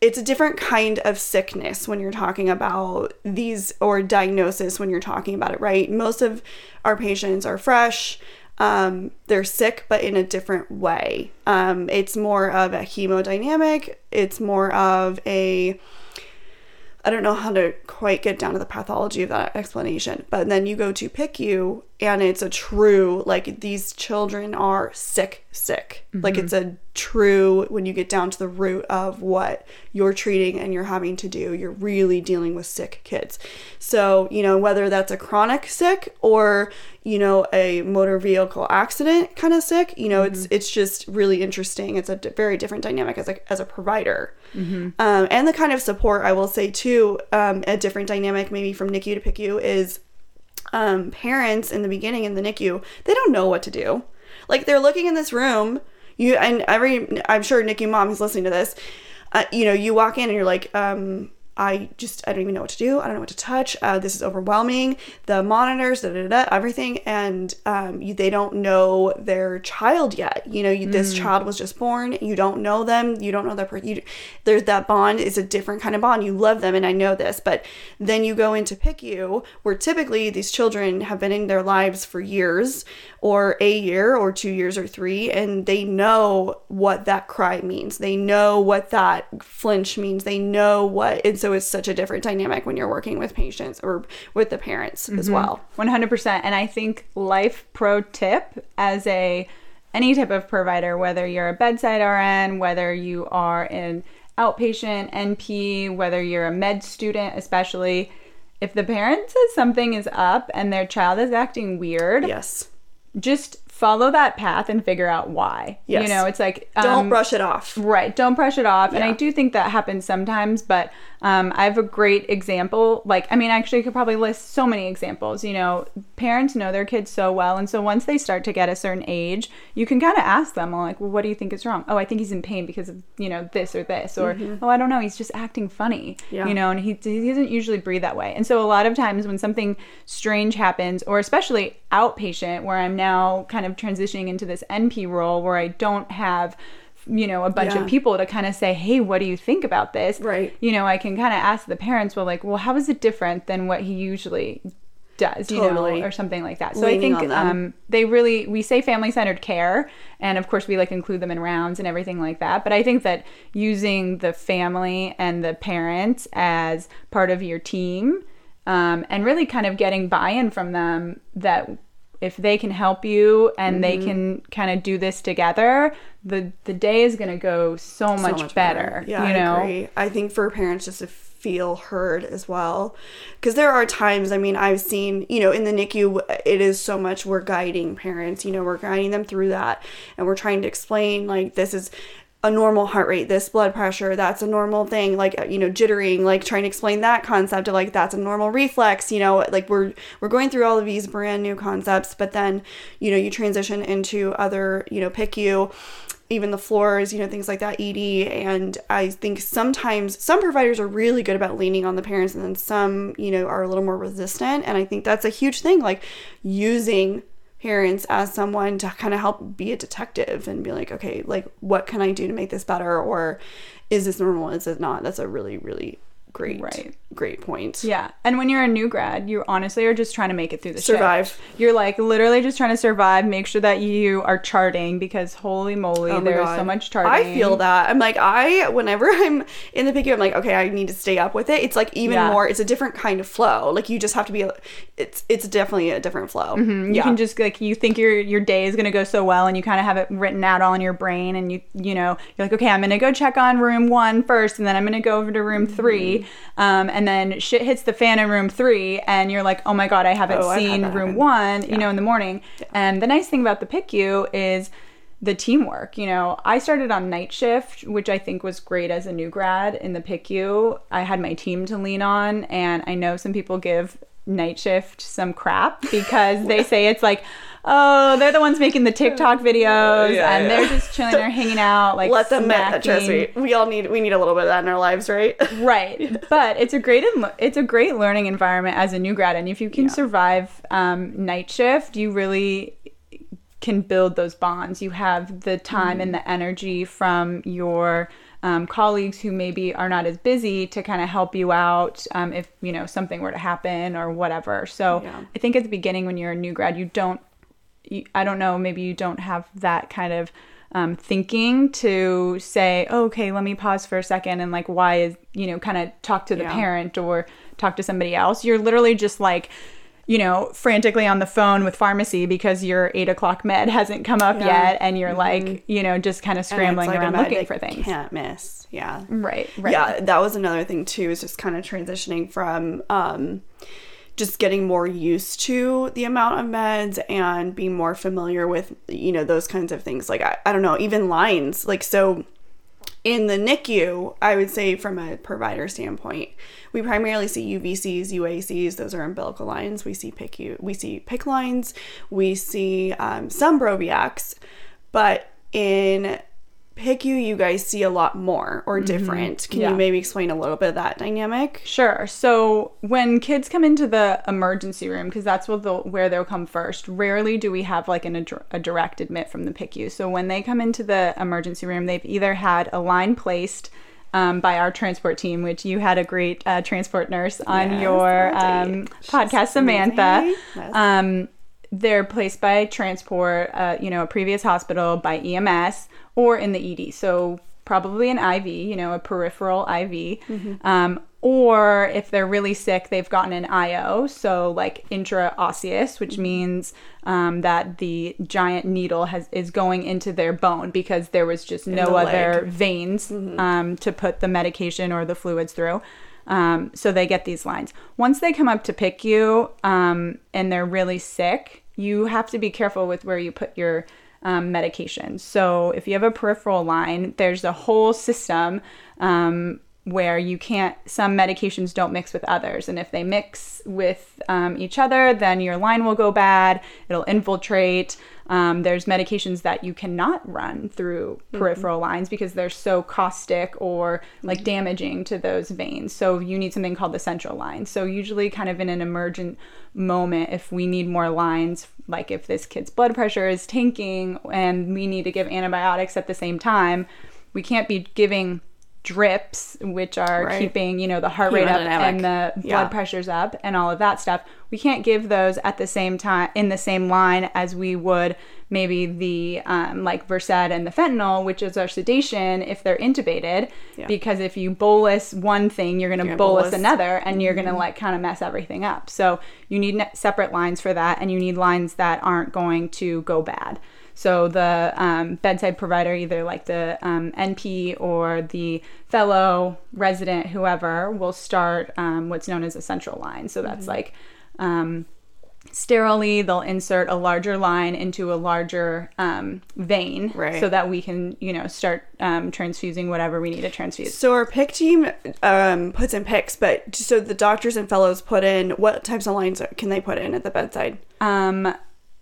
It's a different kind of sickness when you're talking about these or diagnosis when you're talking about it, right? Most of our patients are fresh um, they're sick, but in a different way. Um, it's more of a hemodynamic. It's more of a I don't know how to quite get down to the pathology of that explanation, but then you go to PICU and it's a true like these children are sick, sick. Like it's a true when you get down to the root of what you're treating and you're having to do. You're really dealing with sick kids. So you know whether that's a chronic sick or you know a motor vehicle accident kind of sick. You know it's it's just really interesting. It's a d- very different dynamic as a as a provider um, and the kind of support I will say too, um, a different dynamic maybe from NICU to PICU is um, parents in the beginning in the NICU they don't know what to do. Like they're looking in this room, you and every I'm sure NICU mom who's listening to this, uh, you know, you walk in and you're like, um, I just I don't even know what to do. I don't know what to touch. Uh, this is overwhelming. The monitors, da, da, da, everything, and um, you, they don't know their child yet. You know, you, this child was just born. You don't know them. You don't know their. per- You, there's that bond is a different kind of bond. You love them, and I know this. But then you go into PICU, where typically these children have been in their lives for years, or a year, or two years, or three, and they know what that cry means. They know what that flinch means. They know what, and so it's such a different dynamic when you're working with patients or with the parents as well. 100% and i think life pro tip as a any type of provider whether you're a bedside rn whether you are an outpatient np whether you're a med student especially if the parent says something is up and their child is acting weird Yes. just follow that path and figure out why Yes. you know it's like Don't um, brush it off. Right. Don't brush it off. And I do think that happens sometimes, but um, I have a great example. Like, I mean, actually, I could probably list so many examples. You know, parents know their kids so well. And so once they start to get a certain age, you can kind of ask them, like, well, what do you think is wrong? Oh, I think he's in pain because of, you know, this or this. Or, oh, I don't know. He's just acting funny. Yeah. You know, and he, he doesn't usually breathe that way. And so a lot of times when something strange happens, or especially outpatient, where I'm now kind of transitioning into this NP role where I don't have you know a bunch Yeah. of people to kind of say hey what do you think about this Right. you know i can kind of ask the parents well like well how is it different than what he usually does you Totally. know or something like that so Leaning i think um, they really we say family centered care and of course we like include them in rounds and everything like that but i think that using the family and the parents as part of your team um, and really kind of getting buy-in from them that if they can help you and Mm-hmm. they can kind of do this together the the day is going to go so, so much, better, Yeah, you know I agree. I think for parents just to feel heard as well, because there are times. I mean, I've seen you know in the NICU, it is so much we're guiding parents. You know, we're guiding them through that, and we're trying to explain like this is a normal heart rate this blood pressure that's a normal thing like uh, you know jittering like trying to explain that concept of like that's a normal reflex you know like we're we're going through all of these brand new concepts but then you know you transition into other you know PICU even the floors, you know, things like that, ED. And I think sometimes some providers are really good about leaning on the parents, and then some, you know, are a little more resistant. And I think that's a huge thing, like using parents as someone to kind of help be a detective and be like, okay, like, what can I do to make this better? Or is this normal? Is it not? That's a really, really great, Right. Great point. Yeah. And when you're a new grad, you honestly are just trying to make it through the shift. Survive. You're like literally just trying to survive, make sure that you are charting because holy moly, Oh there's so much charting. I feel that. I'm like, I, whenever I'm in the PICU, I'm like, okay, I need to stay up with it. It's like even Yeah. more, it's a different kind of flow. Like you just have to be, it's, it's definitely a different flow. You Yeah. can just like you think your your day is gonna go so well, and you kind of have it written out all in your brain, and you you know you're like, okay, I'm gonna go check on room one first, and then I'm gonna go over to room Mm-hmm. three, um, and then shit hits the fan in room three, and you're like, oh my god, I haven't Oh, seen room happen. one, you know, in the morning. And the nice thing about the PICU is the teamwork. You know, I started on night shift, which I think was great as a new grad in the PICU. I had my team to lean on, and I know some people give night shift some crap because they say it's like, oh, they're the ones making the TikTok videos Yeah, and yeah. they're just chilling there hanging out, like Let them, trust me. We all need, we need a little bit of that in our lives, right? Right, but it's a great it's a great learning environment as a new grad, and if you can survive um, night shift, you really can build those bonds. You have the time and the energy from your um, colleagues who maybe are not as busy to kind of help you out um, if you know something were to happen or whatever. So Yeah. I think at the beginning when you're a new grad, you don't. I don't know. Maybe you don't have that kind of um, thinking to say, oh, okay, let me pause for a second and like, why is you know, kind of talk to the Yeah. parent or talk to somebody else. You're literally just like you know, frantically on the phone with pharmacy because your eight o'clock med hasn't come up Yeah. Mm-hmm. yet, and you're like, you know, just kind of scrambling like around looking for things. Can't miss. Yeah. Right, right. Yeah, that was another thing too, is just kind of transitioning from um just getting more used to the amount of meds and being more familiar with you know those kinds of things like I, I don't know even lines like so in the NICU, I would say from a provider standpoint, we primarily see UVCs, UACs. Those are umbilical lines. We see PICU, we see PICC lines. We see um, some Broviacs, but in PICU, you guys see a lot more or different. Can Yeah. you maybe explain a little bit of that dynamic? Sure. So when kids come into the emergency room, because that's what they'll, where they'll come first, rarely do we have like an, a, a direct admit from the PICU. So when they come into the emergency room, they've either had a line placed um, by our transport team, which you had a great uh, transport nurse on Yes, your um, podcast, Samantha. Um, they're placed by transport, uh, you know, a previous hospital by EMS or in the ED. So probably an IV, you know, a peripheral IV. Um, or if they're really sick, they've gotten an IO, so like intraosseous, which means um, that the giant needle has is going into their bone because there was just no other leg. veins um, to put the medication or the fluids through. Um, so they get these lines. Once they come up to PICU um, and they're really sick, you have to be careful with where you put your um, medication. So if you have a peripheral line, there's a whole system um, where you can't, some medications don't mix with others. And if they mix with um, each other, then your line will go bad, it'll infiltrate. Um, there's medications that you cannot run through peripheral lines because they're so caustic or like damaging to those veins. So you need something called the central line. So usually, kind of in an emergent moment, if we need more lines, like if this kid's blood pressure is tanking and we need to give antibiotics at the same time, we can't be giving drips which are Right. keeping you know the heart rate up and the blood Yeah. pressure's up and all of that stuff we can't give those at the same time in the same line as we would maybe the um, like Versed and the fentanyl which is our sedation if they're intubated Yeah. because if you bolus one thing you're going to bolus, bolus. another and you're going to like kind of mess everything up so you need separate lines for that and you need lines that aren't going to go bad so the um, bedside provider, either like the um, NP or the fellow resident, whoever, will start um, what's known as a central line. So that's like um, sterilely, they'll insert a larger line into a larger um, vein, Right. so that we can, you know, start um, transfusing whatever we need to transfuse. So our PICC team um, puts in PICCs, but so the doctors and fellows put in what types of lines can they put in at the bedside? Um,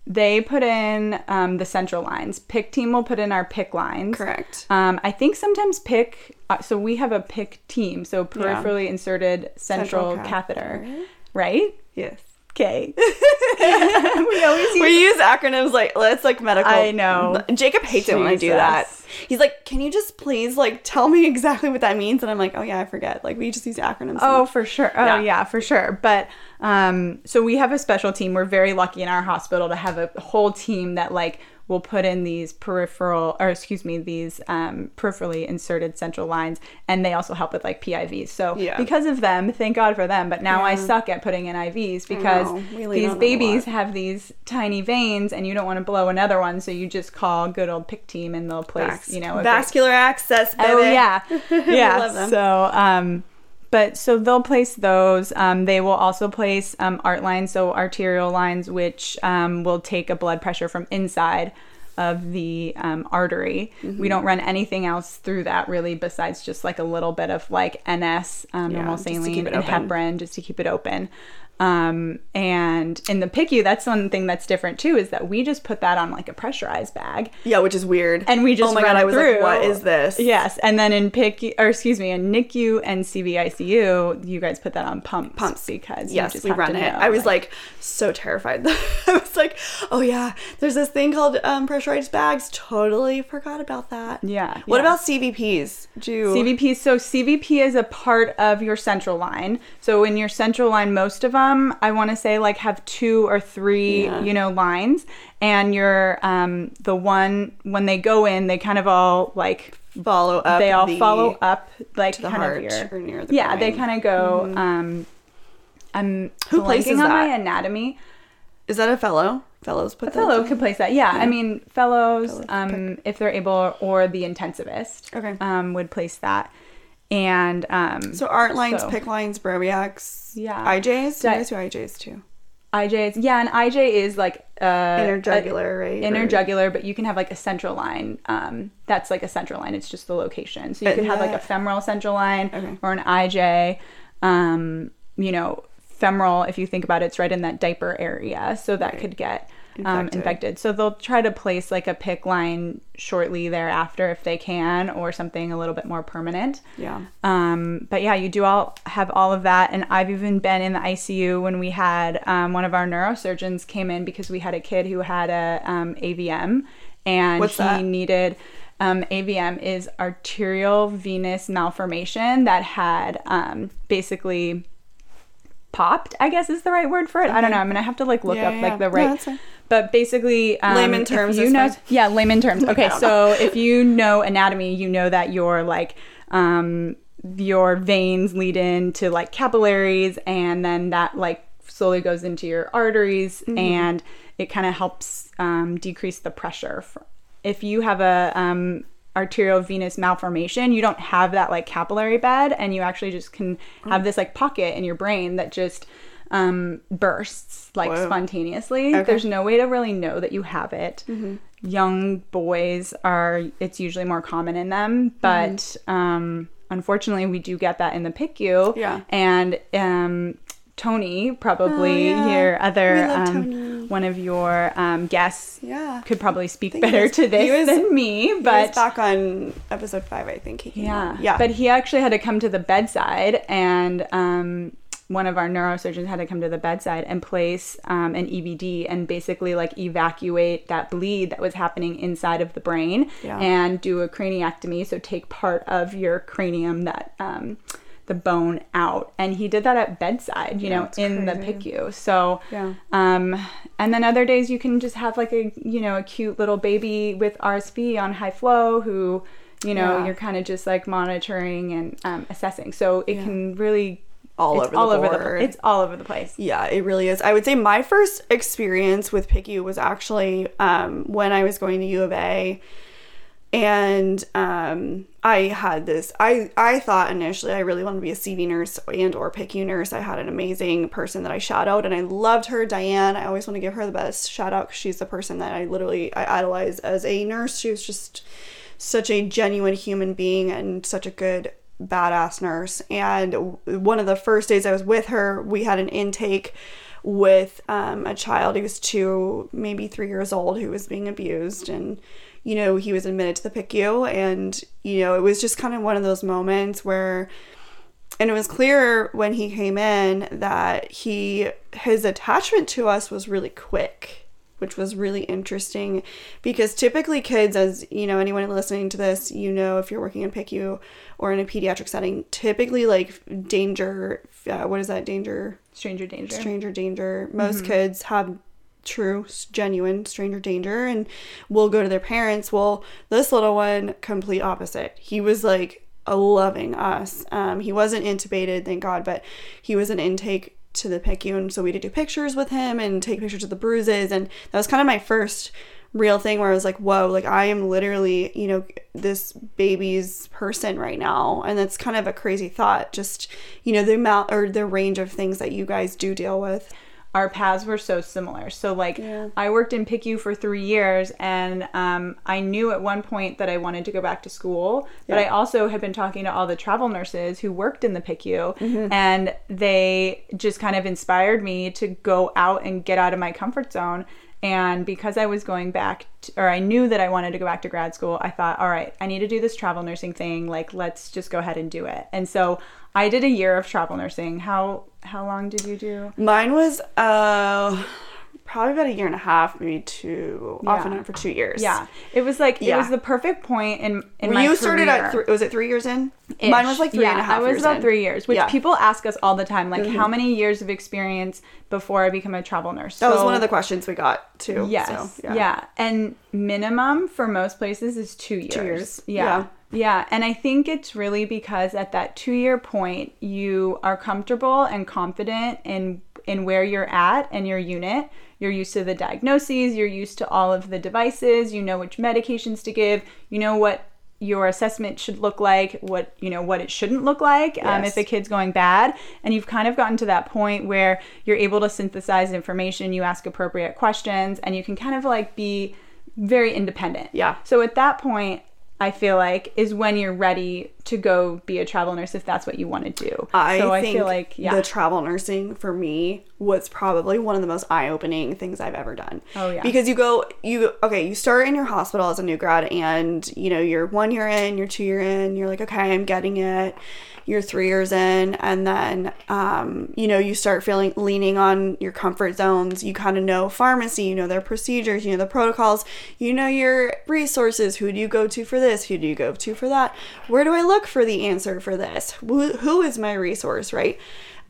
they put in um, the central lines. PICC team will put in our PICC lines. Correct. Um, I think sometimes pick. Uh, so we have a PICC team. So peripherally inserted central, Central catheter, catheter. right? Yes. Okay. we always use We use acronyms like let's like medical. I know. Jacob hates it when I do that. He's like, "Can you just please like tell me exactly what that means?" And I'm like, "Oh yeah, I forget. Like we just use acronyms." Oh, for sure. Oh, Yeah. yeah, for sure. But um, so we have a special team. We're very lucky in our hospital to have a whole team that like will put in these peripheral, or excuse me, these um, peripherally inserted central lines, and they also help with like PIVs. So Yeah. because of them, thank God for them. But now I suck at putting in IVs because. These on them a babies have these tiny veins, and you don't want to blow another one, so you just call good old PICC team, and they'll place, Vax- you know, a great- vascular access. Baby. Oh yeah, yeah. So, um, but so they'll place those. Um, they will also place um, art lines, so arterial lines, which um, will take a blood pressure from inside of the um, artery. Mm-hmm. We don't run anything else through that really, besides just like a little bit of like NS, um, Yeah, normal keep saline, and open. heparin, just to keep it open. Um, and in the PICU, that's one thing that's different too, is that we just put that on like a pressurized bag Yeah, which is weird. and we just oh my god, I was through. like, what is this? Yes, and then in PICU, or excuse me, in NICU and CVICU, you guys put that on pumps, Pumps. because you Yes, just we run it. know, I was like so terrified. I was like, oh yeah, there's this thing called um, pressurized bags. Totally forgot about that. Yeah, What yeah. about CVPs? Do you, CVP. So CVP is a part of your central line. So in your central line, most of I want to say, like have two or three, Yeah. you know, lines, and your um the one when they go in, they kind of all like follow up? they all the- follow up like the kind heart of your or near the yeah they brain. Mm-hmm. kind of go um i'm Who places on that? my anatomy Is that a fellow? Fellows put a fellow could place that yeah i mean fellows Fellows um if they're able or the intensivist Okay. um would place that and um So art lines, So- PICC lines, Broviacs, Yeah. IJs. Di- You guys do IJs too. IJs, yeah, and IJ is like uh Interjugular, right? interjugular, but you can have like a central line. Um, that's like a central line. It's just the location. So you And could have like a femoral central line Okay. or an IJ. Um, you know, femoral. If you think about it, it's right in that diaper area, so that Right. could get um, Infected. infected. So they'll try to place like a PICC line shortly thereafter if they can, or something a little bit more permanent. Yeah. Um, but yeah, you do all have all of that, and I've even been in the ICU when we had um, one of our neurosurgeons came in because we had a kid who had a um, AVM, and What's he that? needed. Um, AVM is arterial venous malformation that had um, basically popped. I guess is the right word for it. I don't know. I'm gonna have to like look Yeah, up yeah, like the right. No. But basically, um, Layman if terms you know, fine. yeah, layman terms. Okay, so if you know anatomy, you know that your like um, your veins lead into like capillaries, and then that like slowly goes into your arteries, Mm-hmm. and it kind of helps um, decrease the pressure. If you have a um, arterial venous malformation, you don't have that like capillary bed, and you actually just can have this like pocket in your brain that just um, bursts like Whoa. spontaneously. Okay. There's no way to really know that you have it. Young boys are, it's usually more common in them, but um, unfortunately, we do get that in the PICU. Yeah. And um, Tony, probably Oh, yeah. your other, um, one of your um, guests, Yeah. could probably speak better was- to this was- than me. He was But back on episode five, I think. He yeah. Yeah. But he actually had to come to the bedside, and um, one of our neurosurgeons had to come to the bedside and place um, an EVD and basically like evacuate that bleed that was happening inside of the brain Yeah. and do a craniectomy. So take part of your cranium that. The bone out and he did that at bedside you Yeah, know in the. PICU so Yeah. um, and then other days you can just have like a you know a cute little baby with RSV on high flow who you know Yeah. you're kind of just like monitoring and um, assessing. So it can really All over the all over board. the it's all over the place. Yeah, it really is. I would say my first experience with PICU was actually um, when I was going to U of A, and um, I had this. I I thought initially I really wanted to be a CV nurse and or PICU nurse. I had an amazing person that I shout out, and I loved her, Diane. I always want to give her the best shout out because she's the person that I literally I idolize as a nurse. She was just such a genuine human being and such a good badass nurse. And one of the first days I was with her, we had an intake with um, a child. He was two, maybe three years old, who was being abused. And, you know, he was admitted to the PICU. And, you know, it was just kind of one of those moments where and it was clear when he came in that he his attachment to us was really quick which was really interesting because typically kids, as you know, anyone listening to this, you know, if you're working in PICU or in a pediatric setting, typically like danger, uh, what is that danger? Stranger danger. Stranger danger. Most kids have true, genuine stranger danger and will go to their parents. Well, this little one, complete opposite. He was like loving us. Um, he wasn't intubated, thank God, but he was an intake to the PICU, and so we did do pictures with him and take pictures of the bruises, and that was kind of my first real thing where I was like, whoa, like I am literally, you know, this baby's person right now. And that's kind of a crazy thought. Just, you know, the amount or the range of things that you guys do deal with. Our paths were so similar. So like Yeah. I worked in PICU for three years, and um, I knew at one point that I wanted to go back to school. But I also had been talking to all the travel nurses who worked in the PICU, Mm-hmm. and they just kind of inspired me to go out and get out of my comfort zone. And because I was going back, to, or I knew that I wanted to go back to grad school, I thought, all right, I need to do this travel nursing thing. Like, let's just go ahead and do it. And so I did a year of travel nursing. How how long did you do? Mine was uh probably about a year and a half, maybe two, Yeah. on for two years. Yeah, it was like it was the perfect point in in Well, my you started career. at three, was it three years in? Mine was like three yeah, and a half I was about in. three years, which Yeah. Mm-hmm. people ask us all the time, like how many years of experience before I become a travel nurse. That was one of the questions we got too. Yes. so, yeah. And minimum for most places is two years. Two years. Yeah. Yeah. And I think it's really because at that two year point, you are comfortable and confident in in where you're at and your unit. You're used to the diagnoses, you're used to all of the devices, you know which medications to give, you know what your assessment should look like, what you know what it shouldn't look like um, if a kid's going bad, and you've kind of gotten to that point where you're able to synthesize information, you ask appropriate questions, and you can kind of like be very independent. Yeah. So at that point, I feel like is when you're ready to go be a travel nurse if that's what you want to do. I so I feel like yeah. the travel nursing for me was probably one of the most eye-opening things I've ever done. Oh, yeah. Because you go you okay, you start in your hospital as a new grad and you know, you're 1 year in, you're 2 year in, you're like, okay, I'm getting it. You're 3 years in and then um you know, you start feeling leaning on your comfort zones. You kind of know pharmacy, you know their procedures, you know the protocols, you know your resources, who do you go to for this, who do you go to for that? Where do I look for the answer for this? Who, who is my resource, right?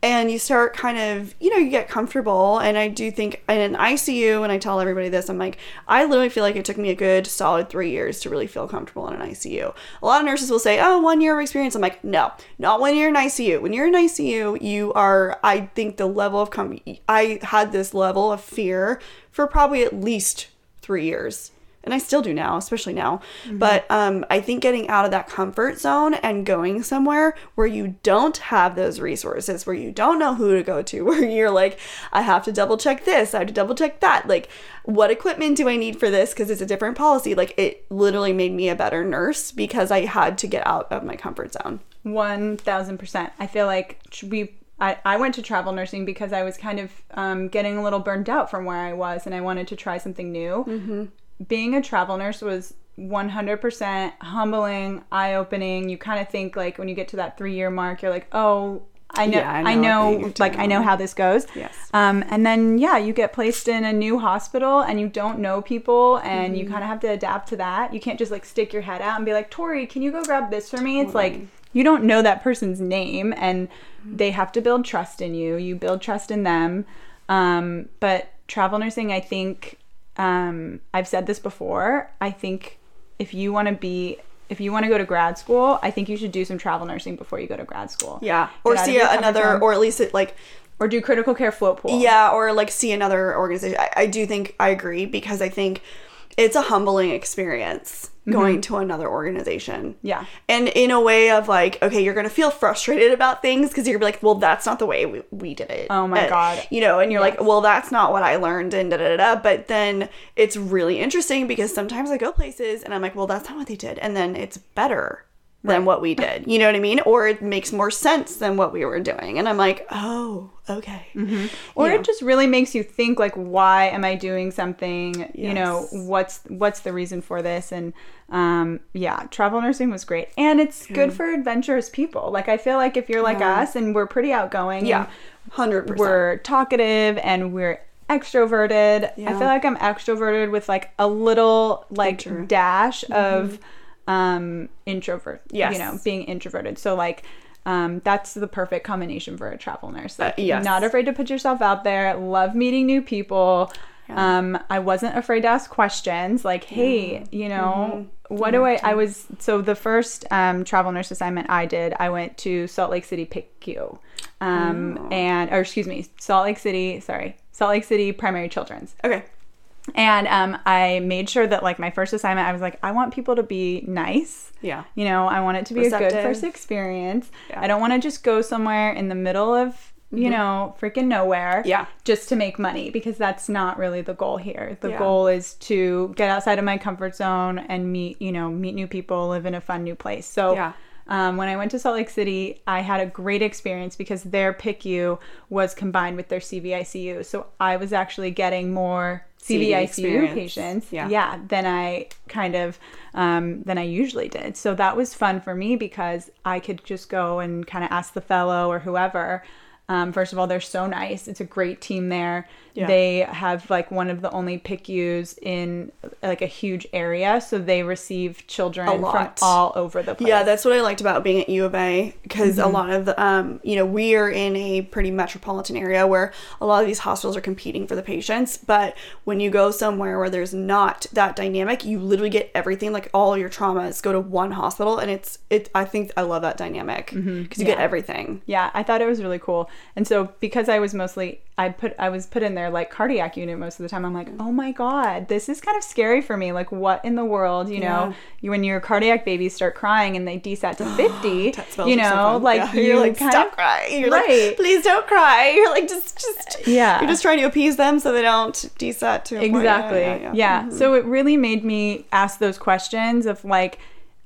And you start kind of, you know, you get comfortable. And I do think in an ICU, and I tell everybody this, I'm like, I literally feel like it took me a good solid three years to really feel comfortable in an ICU. A lot of nurses will say, oh, one year of experience. I'm like, no, not when you're in ICU. When you're in ICU, you are, I think the level of, com- I had this level of fear for probably at least three years and I still do now, especially now. But um, I think getting out of that comfort zone and going somewhere where you don't have those resources, where you don't know who to go to, where you're like, I have to double check this, I have to double check that. Like, what equipment do I need for this? Because it's a different policy. Like, it literally made me a better nurse because I had to get out of my comfort zone. One thousand percent. I feel like we. I, I went to travel nursing because I was kind of um, getting a little burned out from where I was, and I wanted to try something new. Mm-hmm. Being a travel nurse was one hundred percent humbling, eye opening. You kind of think like when you get to that three year mark, you're like, oh. I know, Yeah, I I know know, what you're like I know how this goes. Yes. Um, and then yeah, you get placed in a new hospital and you don't know people and you kind of have to adapt to that. You can't just like stick your head out and be like, Tori, can you go grab this for me? It's like you don't know that person's name and they have to build trust in you. You build trust in them. Um, but travel nursing, I think, um, I've said this before. I think if you want to be if you want to go to grad school, I think you should do some travel nursing before you go to grad school. Yeah. Or see another, or at least it like, or do critical care float pool. Yeah, or like see another organization. I, I do think I agree because I think it's a humbling experience going to another organization. Mm-hmm. Yeah. And in a way of like, okay, you're gonna feel frustrated about things because you're gonna be like, well, that's not the way we, we did it. Oh my And, God. You know, and you're Yes. like, well, that's not what I learned and da da da. But then it's really interesting because sometimes I go places and I'm like, well, that's not what they did. And then it's better than what we did. You know what I mean? Or it makes more sense than what we were doing. And I'm like, oh, okay. or You know? it just really makes you think like why am i doing something you know what's what's the reason for this and um yeah travel nursing was great and it's good for adventurous people like i feel like if you're like Yeah. us and we're pretty outgoing Yeah. Hundred percent. we're talkative and we're extroverted. I feel like I'm extroverted with like a little like dash of um introvert. Yes. You know, being introverted. So like um, that's the perfect combination for a travel nurse. Like, yes. Not afraid to put yourself out there. Love meeting new people. Um, I wasn't afraid to ask questions. Like, hey, you know, what do I? I was so the first um, travel nurse assignment I did. I went to Salt Lake City PICU, um, and or excuse me, Salt Lake City. Sorry, Salt Lake City Primary Children's. Okay. And um, I made sure that like my first assignment, I was like, I want people to be nice. Yeah. You know, I want it to be a good first experience. Yeah. I don't want to just go somewhere in the middle of, you know, freaking nowhere. Yeah. Just to make money because that's not really the goal here. The Yeah. goal is to get outside of my comfort zone and meet, you know, meet new people, live in a fun new place. So Yeah. um, when I went to Salt Lake City, I had a great experience because their PICU was combined with their CVICU. So I was actually getting more CVICU patients, Yeah. yeah, than I kind of um, than I usually did. So that was fun for me because I could just go and kind of ask the fellow or whoever. Um, first of all, they're so nice. It's a great team there. Yeah. They have like one of the only PICUs in like a huge area, so they receive children A from all over the place. Yeah, that's what I liked about being at U of A because Mm-hmm. a lot of the, um, you know, we are in a pretty metropolitan area where a lot of these hospitals are competing for the patients. But when you go somewhere where there's not that dynamic, you literally get everything. Like all your traumas go to one hospital, and it's it. I think I love that dynamic because you get Mm-hmm. Yeah. everything. Yeah, I thought it was really cool. And so because I was mostly I put I was put in there like cardiac unit most of the time. I'm like, "Oh my god, this is kind of scary for me. Like what in the world, you Yeah. know, you when your cardiac babies start crying and they desat to 50, you are so know, like Yeah, you you're like kind stop of crying. You're Right. like please don't cry. You're like just just Yeah. You're just trying to appease them so they don't desat to a point. Yeah, Exactly. yeah, Yeah, yeah. Mm-hmm. So it really made me ask those questions of like,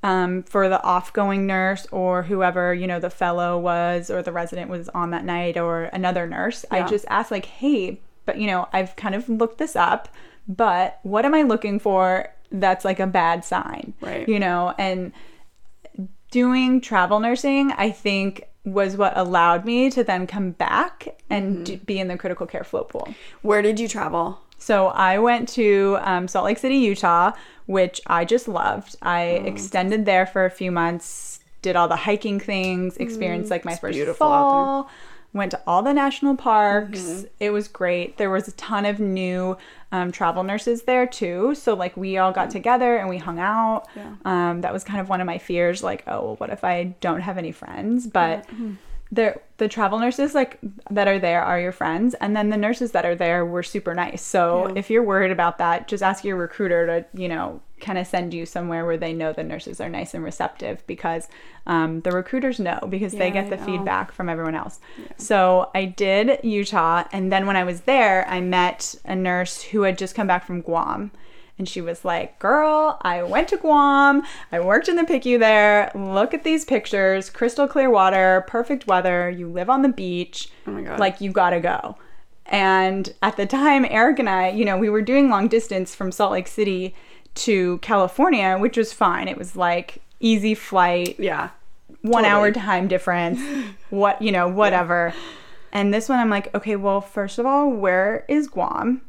um, for the off-going nurse or whoever you know the fellow was or the resident was on that night or another nurse. I just asked like, hey, but you know, I've kind of looked this up, but what am I looking for? That's like a bad sign, Right. You know, and doing travel nursing, I think was what allowed me to then come back and Mm-hmm. d- be in the critical care float pool. Where did you travel? So I went to um, Salt Lake City, Utah, which I just loved. I Oh. extended there for a few months, did all the hiking things, experienced like my first Mm, beautiful fall, went to all the national parks. Mm-hmm. It was great. There was a ton of new um, travel nurses there too. So like we all got together and we hung out. Yeah. Um, that was kind of one of my fears. Like, oh, well, what if I don't have any friends? But the the travel nurses like that are there are your friends and then the nurses that are there were super nice. So Yeah. if you're worried about that just ask your recruiter to you know kind of send you somewhere where they know the nurses are nice and receptive because um, the recruiters know because they Yeah, get the feedback from everyone else. So i did utah and then when i was there i met a nurse who had just come back from guam and she was like, Girl, I went to Guam. I worked in the PICU there. Look at these pictures crystal clear water, perfect weather. You live on the beach. Oh my God. Like, you gotta go. And at the time, Eric and I, you know, we were doing long distance from Salt Lake City to California, which was fine. It was like easy flight, Yeah. one Totally. hour time difference, what, you know, whatever. And this one, I'm like, okay, well, first of all, where is Guam?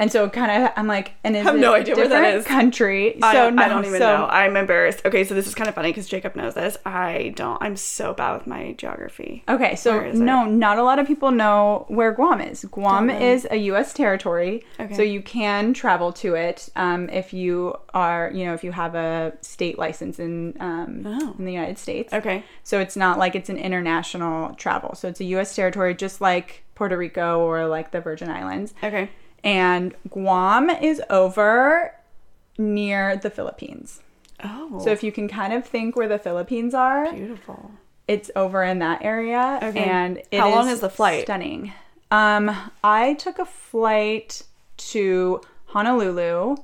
And so kind of, I'm like, and is have it no a idea where that is. Country. I, so don't, no, I don't even so- know. I'm embarrassed. Okay, so this is kind of funny because Jacob knows this. I don't. I'm so bad with my geography. Okay, so is it? no, not a lot of people know where Guam is. Guam is a U.S. territory, Okay. so you can travel to it um, if you are, you know, if you have a state license in um, Oh. in the United States. Okay. So it's not like it's an international travel. So it's a U.S. territory, just like Puerto Rico or like the Virgin Islands. Okay. And Guam is over near the Philippines. Oh. So if you can kind of think where the Philippines are, beautiful. it's over in that area. Okay. And it How long is the flight? Stunning. Um, I took a flight to Honolulu.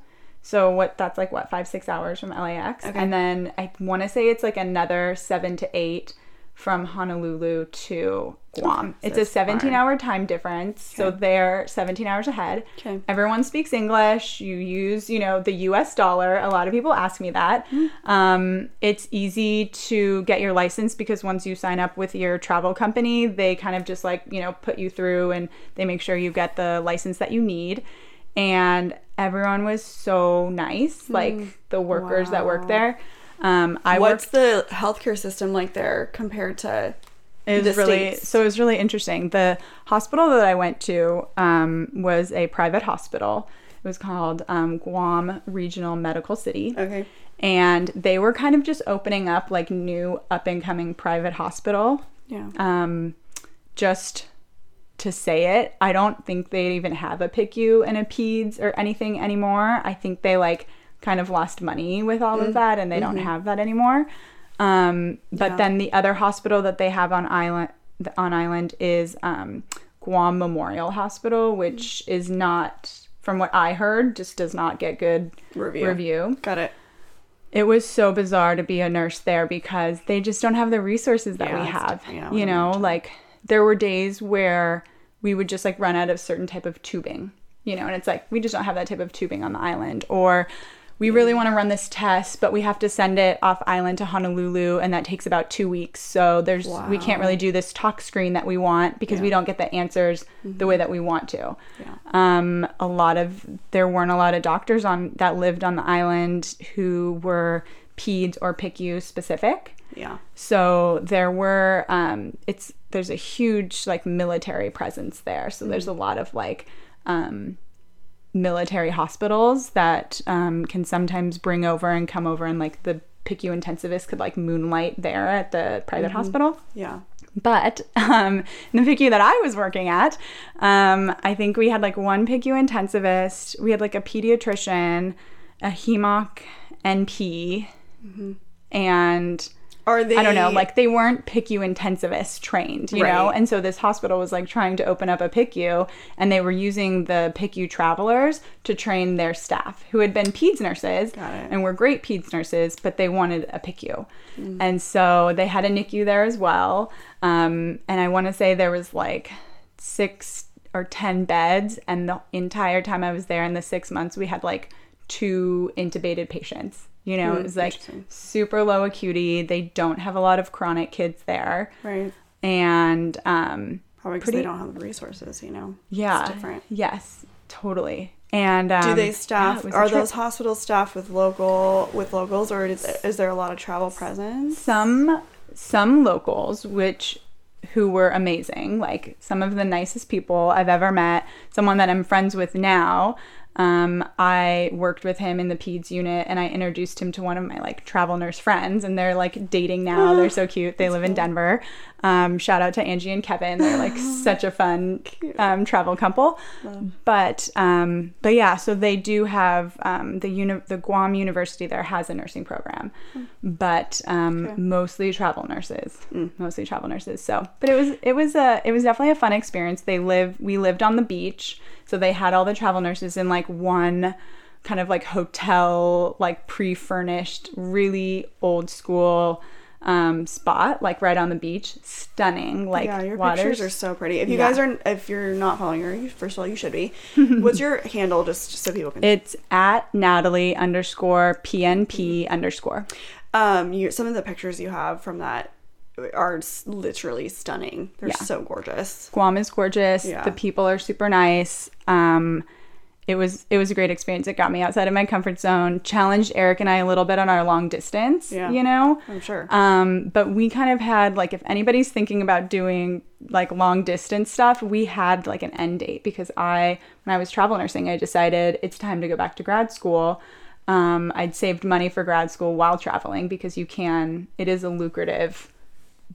So what? That's like what five six hours from LAX, Okay. and then I want to say it's like another seven to eight from Honolulu to Guam. Okay, it's a 17 far. hour time difference, so they're 17 hours ahead. Okay. Everyone speaks English. You use, you know, the US dollar. A lot of people ask me that. Mm-hmm. Um, it's easy to get your license because once you sign up with your travel company, they kind of just like, you know, put you through and they make sure you get the license that you need. And everyone was so nice, like the workers that work Mm. There. Um, I What's worked the healthcare system like there compared to It was the really States? so it was really interesting. The hospital that I went to um, was a private hospital. It was called um, Guam Regional Medical City, Okay. and they were kind of just opening up like new up and coming private hospital. Yeah. Um, just to say it, I don't think they even have a PICU and a PEDS or anything anymore. I think they like kind of lost money with all of that, and they don't have that anymore. Um, but Yeah. then the other hospital that they have on island on island is um, Guam Memorial Hospital, which is not, from what I heard, just does not get good Review. review. Got it. It was so bizarre to be a nurse there because they just don't have the resources that Yeah, we have. yeah, you know, like there were days where we would just like run out of certain type of tubing, you know, and it's like we just don't have that type of tubing on the island or we really want to run this test, but we have to send it off island to Honolulu and that takes about 2 weeks. So there's we can't really do this tox screen that we want because we don't get the answers the way that we want to. Yeah. Um, a lot of there weren't a lot of doctors on that lived on the island who were peds or PICU specific. Yeah. So there were um, it's there's a huge like military presence there. So there's a lot of like um, military hospitals that um, can sometimes bring over and come over and like the PICU intensivist could like moonlight there at the private hospital. Yeah. But um, in the PICU that I was working at, um, I think we had like one PICU intensivist, we had like a pediatrician, a heme-onc NP, and Are they I don't know, like they weren't PICU intensivist trained, you know? And so this hospital was like trying to open up a PICU and they were using the PICU travelers to train their staff who had been PEDS nurses and were great PEDS nurses, but they wanted a PICU. And so they had a NICU there as well. Um, and I want to say there was like six or 10 beds. And the entire time I was there in the six months, we had like two intubated patients. You know, it was like super low acuity. They don't have a lot of chronic kids there. right? And um, Probably because they don't have the resources, you know. yeah, It's different. Yes, totally. And um, Do they staff? a are those hospitals staffed with local with locals, or is, is there a lot of travel presence? some some locals which who were amazing like some of the nicest people i've ever met someone that i'm friends with now um, i worked with him in the peds unit and i introduced him to one of my like travel nurse friends and they're like dating now. They're so cute. They live in denver. Um, shout out to angie and kevin. They're like such a fun um, travel couple. But um, but yeah so they do have um, the uni- the guam university there has a nursing program. But um, mostly travel nurses. Mostly travel nurses. So but it was it was a it was definitely a fun experience. They live we lived on the beach so they had all the travel nurses in like one kind of like hotel like pre-furnished really old school um, spot like right on the beach stunning like yeah, your waters pictures are so pretty. If you Yeah. guys are, if you're not following her, you- first of all, you should be. What's your handle, just, just so people can? it's at natalie underscore pnp underscore um, you some of the pictures you have from that are literally stunning. They're Yeah. so gorgeous. Guam is gorgeous. Yeah. The people are super nice. Um, it was it was a great experience. It got me outside of my comfort zone, challenged Eric and I a little bit on our long distance. Yeah. You know. I'm sure. Um, but we kind of had like if anybody's thinking about doing like long distance stuff, we had like an end date because I when I was travel nursing, I decided it's time to go back to grad school. Um, I'd saved money for grad school while traveling because you can it is a lucrative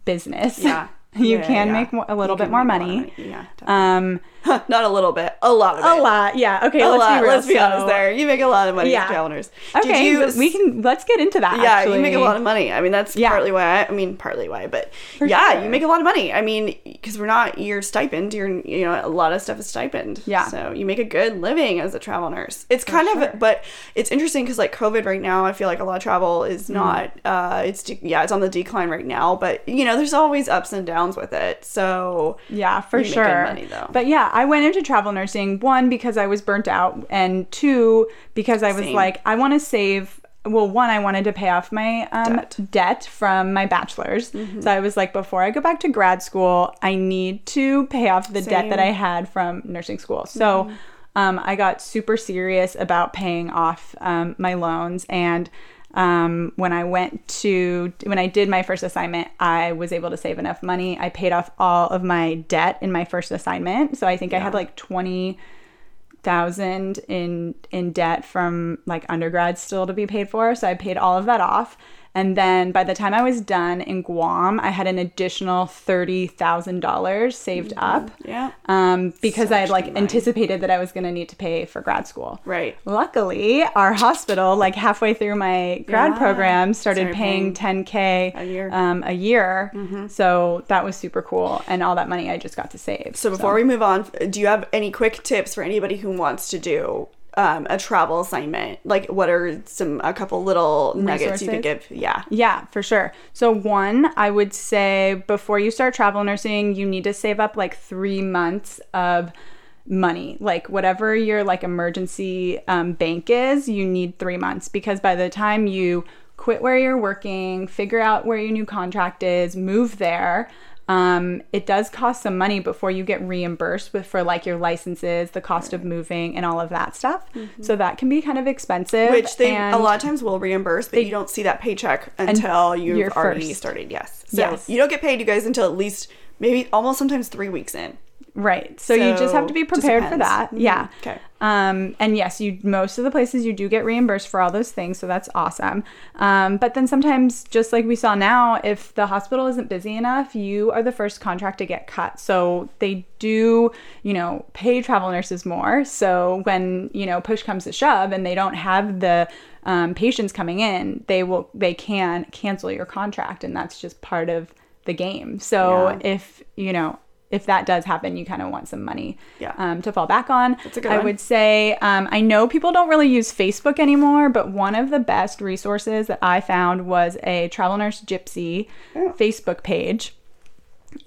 business. Yeah. You Yeah, can yeah. make mo- a little bit more lot of money. Yeah, Um, not a little bit, a lot of it. a lot. Yeah. Okay. A let's lot. be real. let's be honest. There, you make a lot of money Yeah. as. Okay. Did you? we can. Let's get into that. Yeah, actually. you make a lot of money. I mean, that's Yeah. partly why. I, I mean, partly why, but For yeah, sure. you make a lot of money. I mean, because we're not your stipend. You're, you know, a lot of stuff is stipend. Yeah. So you make a good living as a travel nurse. It's kind sure. of, but it's interesting because like COVID right now, I feel like a lot of travel is Mm-hmm. not. uh It's de- yeah, it's on the decline right now. But you know, there's always ups and downs with it. So Yeah, for You make good sure. money. But yeah, I went into travel nursing one because I was burnt out, and two because I was Same. like, I want to save. Well, one, I wanted to pay off my um, Debt. Mm-hmm. debt. from my bachelor's. So I was like, before I go back to grad school, I need to pay off the debt that I had from nursing school. So Mm-hmm. um, I got super serious about paying off um, my loans and. Um, when I went to when I did my first assignment, I was able to save enough money. I paid off all of my debt in my first assignment. So I think I had like twenty thousand in in debt from like undergrad still to be paid for. So I paid all of that off. And then by the time I was done in Guam, I had an additional thirty thousand dollars saved up. yeah, Um, because I had like money. anticipated that I was going to need to pay for grad school. right. Luckily, our hospital, like halfway through my grad Yeah. program, started Started paying paying 10k a year. Mm-hmm. Um, a year. So that was super cool, and all that money I just got to save. So before we move on, do you have any quick tips for anybody who wants to do um, a travel assignment? Like, what are some a couple little nuggets you could give? Yeah, Yeah, for sure. So, one, I would say before you start travel nursing, you need to save up like three months of money. Like, whatever your like emergency um, bank is, you need three months because by the time you quit where you're working, figure out where your new contract is, move there. Um, it does cost some money before you get reimbursed with for like your licenses, the cost of moving, and all of that stuff. So that can be kind of expensive. which they a lot of times will reimburse, but you don't see that paycheck until you've already first. started. Yes, so Yes. you don't get paid, you guys, until at least maybe almost sometimes three weeks in. Right. So, you just have to be prepared for that. Mhm. Yeah. Okay. Um, and yes, you most of the places you do get reimbursed for all those things, so that's awesome. Um, but then sometimes, just like we saw now, if the hospital isn't busy enough, you are the first contract to get cut. So they do, you know, pay travel nurses more. So when you know push comes to shove, and they don't have the um, patients coming in, they will they can cancel your contract, and that's just part of the game. So Yeah. if you know if that does happen, you kind of want some money Yeah. um, to fall back on. That's a good I one. would say um, I know people don't really use Facebook anymore, but one of the best resources that I found was a Travel Nurse Gypsy Facebook page.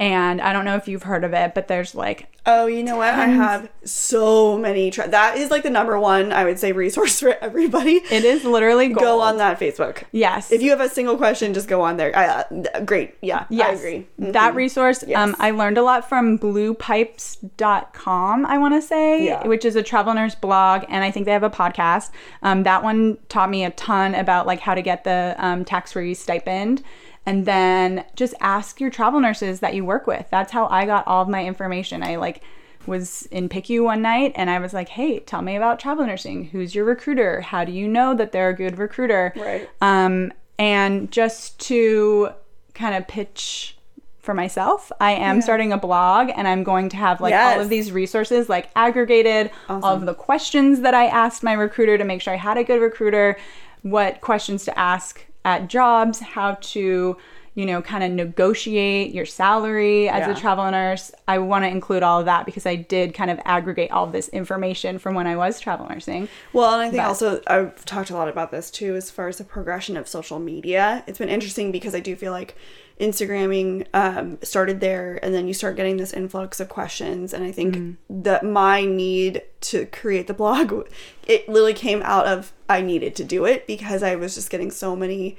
And I don't know if you've heard of it, but there's like Oh, you know what? I have so many. Tra- that is like the number one, I would say, resource for everybody. it is literally gold. Go on that Facebook. Yes. If you have a single question, just go on there. Uh, great. Yeah, Yes, I agree. Mhm. That resource, um, I learned a lot from bluepipes.com, I want to say, Yeah. which is a travel nurse blog. And I think they have a podcast. Um, that one taught me a ton about like how to get the um, tax-free stipend. And then just ask your travel nurses that you work with. That's how I got all of my information. I like was in PICU one night and I was like, hey, tell me about travel nursing. Who's your recruiter? How do you know that they're a good recruiter? Right. Um, and just to kind of pitch for myself, I am starting a blog and I'm going to have like all of these resources like aggregated, all of the questions that I asked my recruiter to make sure I had a good recruiter, what questions to ask at jobs, how to you know, kind of negotiate your salary as a travel nurse. I want to include all of that because I did kind of aggregate all of this information from when I was travel nursing. Well, and I think But- also I've talked a lot about this too, as far as the progression of social media. It's been interesting because I do feel like Instagramming um, started there, and then you start getting this influx of questions. And I think Mm-hmm. that my need to create the blog, it literally came out of I needed to do it because I was just getting so many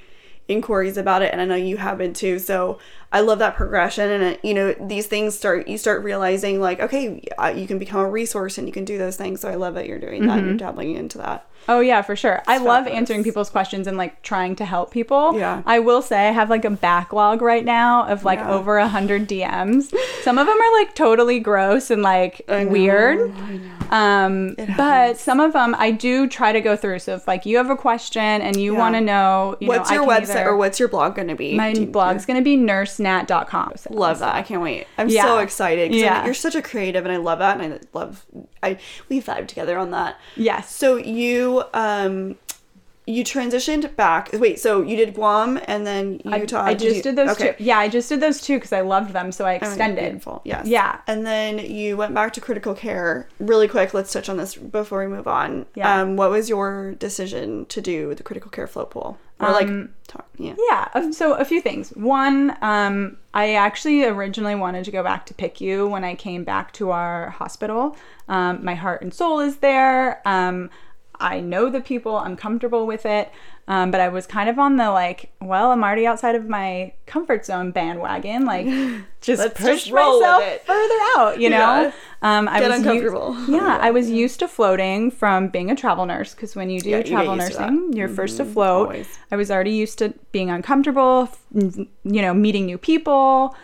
inquiries about it and i know you have been too so i love that progression and it, you know these things start you start realizing like okay uh, you can become a resource and you can do those things so i love that you're doing that Mm-hmm. you're dabbling into that Oh yeah, for sure. I love answering people's questions and like trying to help people. Yeah. I will say I have like a backlog right now of like Yeah. over a hundred DMs. Some of them are like totally gross and like know, weird. Um, but some of them I do try to go through. So if like you have a question and you Yeah. want to know, you what's know, your I can website either- or what's your blog going to be my you- blog's going to be nursenat.com. Love that. I can't wait. I'm Yeah. so excited. 'cause I mean, Yeah. you're such a creative and I love that and I love I we vibe together on that. Yes. So you um you transitioned back. Wait, so you did Guam and then Utah. I just you- did those okay. two. Yeah, I just did those two because I loved them, so I Oh, extended. Beautiful. Yes. Yeah. And then you went back to critical care. Really quick, let's touch on this before we move on. Yeah. Um, what was your decision to do the critical care float pool? Or like, Um, talk, yeah. Yeah, uh, so a few things. One, um, I actually originally wanted to go back to PICU when I came back to our hospital. Um, my heart and soul is there. Um, I know the people, I'm comfortable with it. Um, but I was kind of on the like, well, I'm already outside of my comfort zone bandwagon. Like, just Let's push just myself further out, you know? Yeah. Um, I Get was uncomfortable. yeah, I was used to floating from being a travel nurse because when you do Yeah, travel used that. nursing, you're first to float. always. I was already used to being uncomfortable, you know, meeting new people.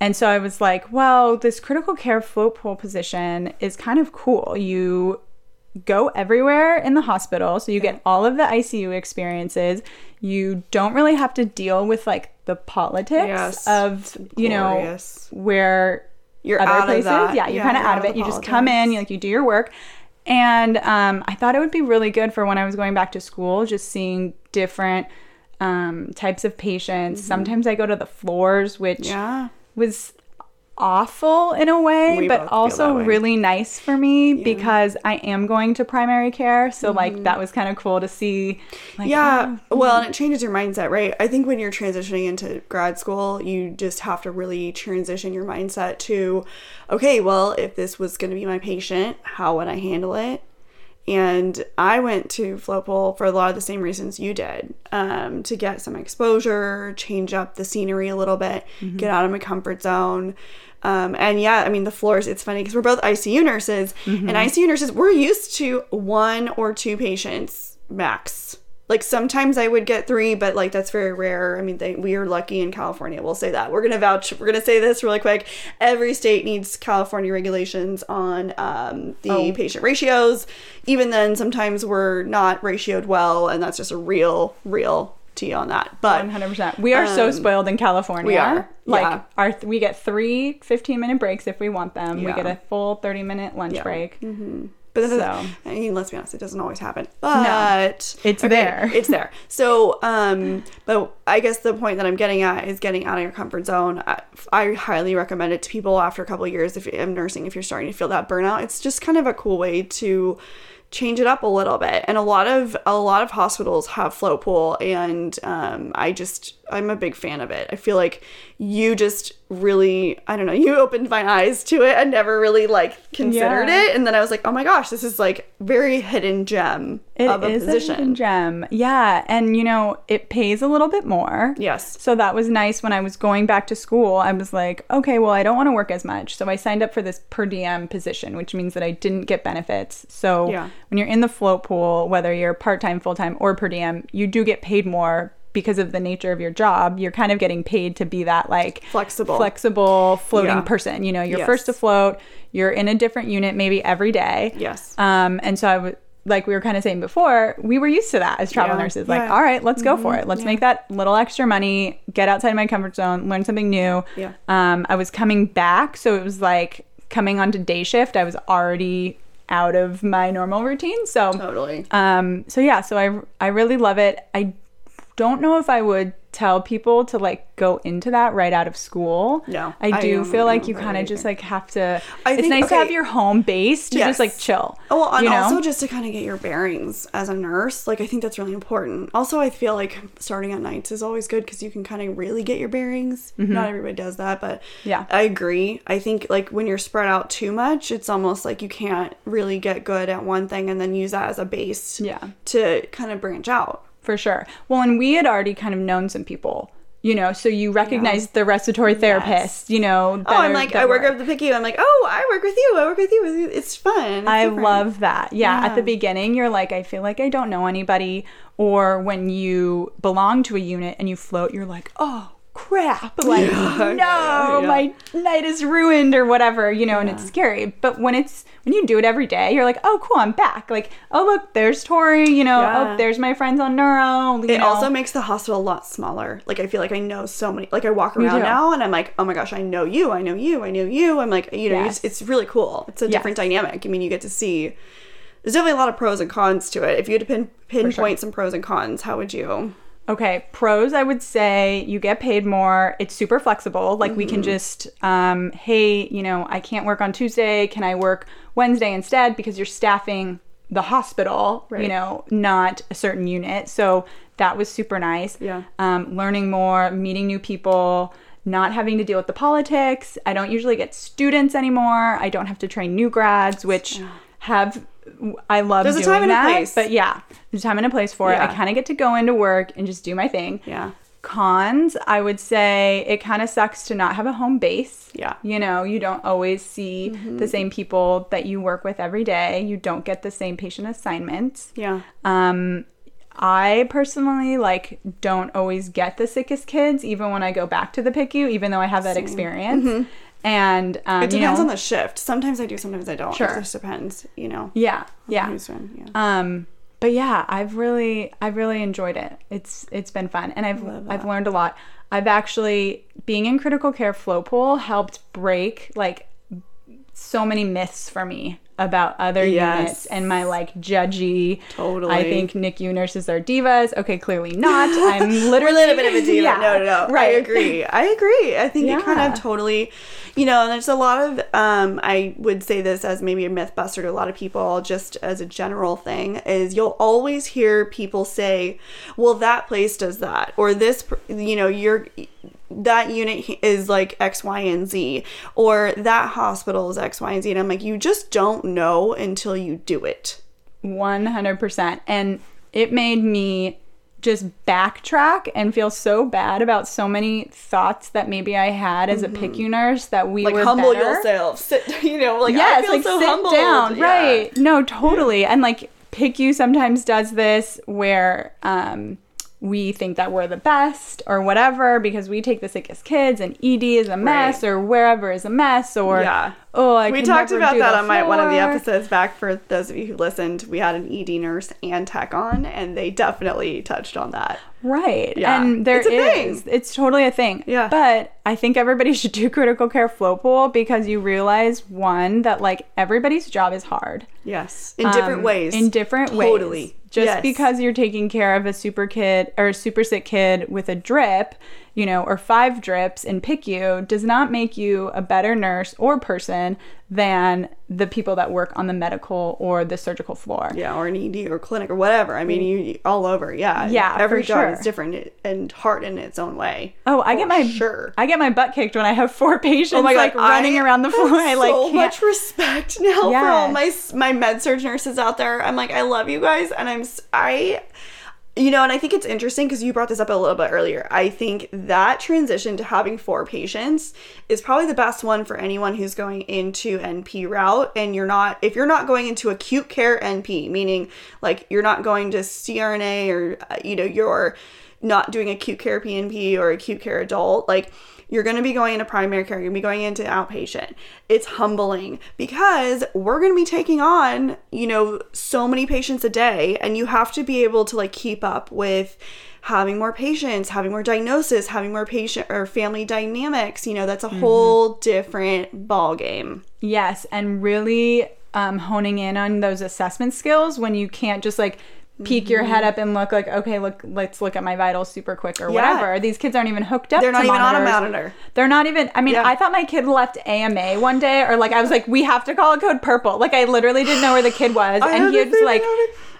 And so I was like, well, this critical care float pool position is kind of cool. You go everywhere in the hospital, so you get all of the ICU experiences. You don't really have to deal with like the politics Yes, of, you know, where You're other places. Yeah, you're Yeah, kind of out out of it. You just come in, you like you do your work. And um, I thought it would be really good for when I was going back to school, just seeing different um, types of patients. Sometimes I go to the floors, which Mm-hmm. Yeah. was awful in a way, We but also really nice for me because I am going to primary care. So Mm-hmm. like that was kind of cool to see. Like, Yeah. oh, Well, and it changes your mindset, right? I think when you're transitioning into grad school, you just have to really transition your mindset to, okay, well, if this was going to be my patient, how would I handle it? And I went to float pool for a lot of the same reasons you did um, to get some exposure, change up the scenery a little bit, get out of my comfort zone. Um, and yeah, I mean, the floors, it's funny because we're both ICU nurses, and ICU nurses, we're used to one or two patients max. Like sometimes I would get three, but like that's very rare. I mean, they, we are lucky in California. We'll say that. We're gonna vouch. We're gonna say this really quick. Every state needs California regulations on um, the Oh. patient ratios. Even then, sometimes we're not ratioed well, and that's just a real, real tea on that. But 100%. We are so Um, spoiled in California. we are, Like yeah. our we get 3 15 minute breaks if we want them. We get a full 30 minute lunch Yeah. break. But So. I mean, let's be honest, it doesn't always happen. But It's there. It's there. So, um, but I guess the point that I'm getting at is getting out of your comfort zone. I, I highly recommend it to people after a couple of years if you're nursing, if you're starting to feel that burnout. It's just kind of a cool way to change it up a little bit and a lot of a lot of hospitals have float pool and um, i just i'm a big fan of it i feel like you just really i don't know you opened my eyes to it i never really like considered Yeah. it and then i was like oh my gosh this is like very hidden gem It of a is position hidden gem. Yeah, and you know, it pays a little bit more. yes So that was nice when I was going back to school. I was like, okay, well, I don't want to work as much. So I signed up for this per diem position, which means that I didn't get benefits. So Yeah. When you're in the float pool, whether you're part time, full time, or per diem, you do get paid more because of the nature of your job. You're kind of getting paid to be that like Flexible. flexible floating Yeah. person. You know, you're Yes. first to float, you're in a different unit maybe every day. Yes. Um, and so I would like we were kind of saying before, we were used to that as travel Yeah. nurses. Like, Yeah. Mm-hmm. all right, let's go for it. Let's make that little extra money, get outside of my comfort zone, learn something new. Yeah. Um, I was coming back, so it was like coming onto day shift. I was already out of my normal routine. So totally um, so yeah, so I I really love it. I don't know if I would tell people to like go into that right out of school. No, I I do don't- feel like you kind of just like have to. I it's think- nice to have your home base to just like chill. Oh, well, and you know? also just to kind of get your bearings as a nurse. Like, I think that's really important. Also, I feel like starting at nights is always good because you can kind of really get your bearings. Not everybody does that, but Mm-hmm. Yeah. I agree. I think like when you're spread out too much, it's almost like you can't really get good at one thing and then use that as a base Yeah. to kind of branch out. For sure. Well, and we had already kind of known some people. You know, so you recognize the respiratory therapist, you know. Oh, I'm like, I work at the PICU. I'm like, oh, I work with you. I work with you. It's fun. It's I different. love that. Yeah, at the beginning, you're like, I feel like I don't know anybody. Or when you belong to a unit and you float, you're like, oh, crap, like no, yeah. my night is ruined or whatever, you know, and it's scary. But when it's when you do it every day, you're like, oh, cool, I'm back. Like, oh, look, there's Tori, you know, oh, Yeah. oh, there's my friends on neuro. It know. also makes the hospital a lot smaller. Like I feel like I know so many. Like I walk around now and I'm like, oh my gosh, I know you, I know you, I know you. I'm like, you know, Yes. it's, it's really cool. It's a different dynamic. I mean, you get to see. There's definitely a lot of pros and cons to it. If you had to pin, pinpoint some pros and cons, how would you? Okay, pros, I would say you get paid more. It's super flexible. Like we Mm-hmm. can just, um, hey, you know, I can't work on Tuesday. Can I work Wednesday instead? Because you're staffing the hospital, right. you know, not a certain unit. So that was super nice. Yeah. Um, learning more, meeting new people, not having to deal with the politics. I don't usually get students anymore. I don't have to train new grads, which have. I love There's a doing time and a that, place. but yeah, there's a time and a place for it. I kind of get to go into work and just do my thing. Yeah. Cons, I would say it kind of sucks to not have a home base. Yeah. Mm-hmm. You know, you don't always see the same people that you work with every day. You don't get the same patient assignments. Yeah. Um, I personally like don't always get the sickest kids, even when I go back to the PICU, even though I have that experience. And um. It you depends know, on the shift. Sometimes I do, sometimes I don't. Sure. It just depends, you know. yeah, yeah. Yeah. Um, but yeah, I've really, I've really enjoyed it. It's, it's been fun, and I've, I've learned a lot. I've actually being in critical care float pool helped break like so many myths for me about other Yes. units and my like judgy. Totally. I think NICU nurses are divas. Okay, clearly not. I'm literally a little bit of a diva. Yeah, no, no, no. Right. I agree. I agree. I think it kind of totally, you know, and there's a lot of, um, I would say this as maybe a myth buster to a lot of people, just as a general thing, is you'll always hear people say, well, that place does that, or this, you know, you're, that unit is like X, Y, and Z, or that hospital is X, Y, and Z. And I'm like, you just don't know until you do it. 100%. And it made me just backtrack and feel so bad about so many thoughts that maybe I had as a PICU nurse that we Mm-hmm. Like were humble better. yourself. Sit, you know, like I yes, feel like so sit humbled. down. Yeah. Right. No, totally. And like PICU sometimes does this where um we think that we're the best or whatever because we take the sickest kids and ED is a mess Right. or wherever is a mess or Yeah. Oh I we talked about that on my one of the episodes back for those of you who listened we had an ed nurse and tech on and they definitely touched on that Right. Yeah. And there It's a is. thing. It's totally a thing. Yeah. But I think everybody should do critical care float pool because you realize one that like everybody's job is hard. yes in different Um, ways In different ways. Totally. Just Yes. because you're taking care of a super kid or a super sick kid with a drip, you know, or five drips in PICU does not make you a better nurse or person than the people that work on the medical or the surgical floor. yeah or an ed or clinic or whatever i mean you all over yeah Yeah, every job sure. is different and hard in its own way Oh, I get my sure I get my butt kicked when I have four patients Oh my God, like running I around the floor. I like so can't- much respect now for all my my med surg nurses out there. I'm like, I love you guys, and I'm I, you know, and I think it's interesting because you brought this up a little bit earlier. I think that transition to having four patients is probably the best one for anyone who's going into NP route, and you're not if you're not going into acute care NP, meaning like you're not going to CRNA or uh, you know you're not doing acute care PNP or acute care adult, like you're going to be going into primary care, you're going to be going into outpatient. It's humbling because we're going to be taking on, you know, so many patients a day and you have to be able to like keep up with having more patients, having more diagnosis, having more patient or family dynamics, you know, that's a whole different ball game. Yes, and really um, honing in on those assessment skills when you can't just like peek your head up and look like, okay, look, let's look at my vitals super quick or Mm-hmm. Yeah. whatever. These kids aren't even hooked up. They're not even on a monitor. They're not even. I mean, Yeah. I thought my kid left AMA one day, or like I was like, we have to call a code purple. Like I literally didn't know where the kid was, and he was like.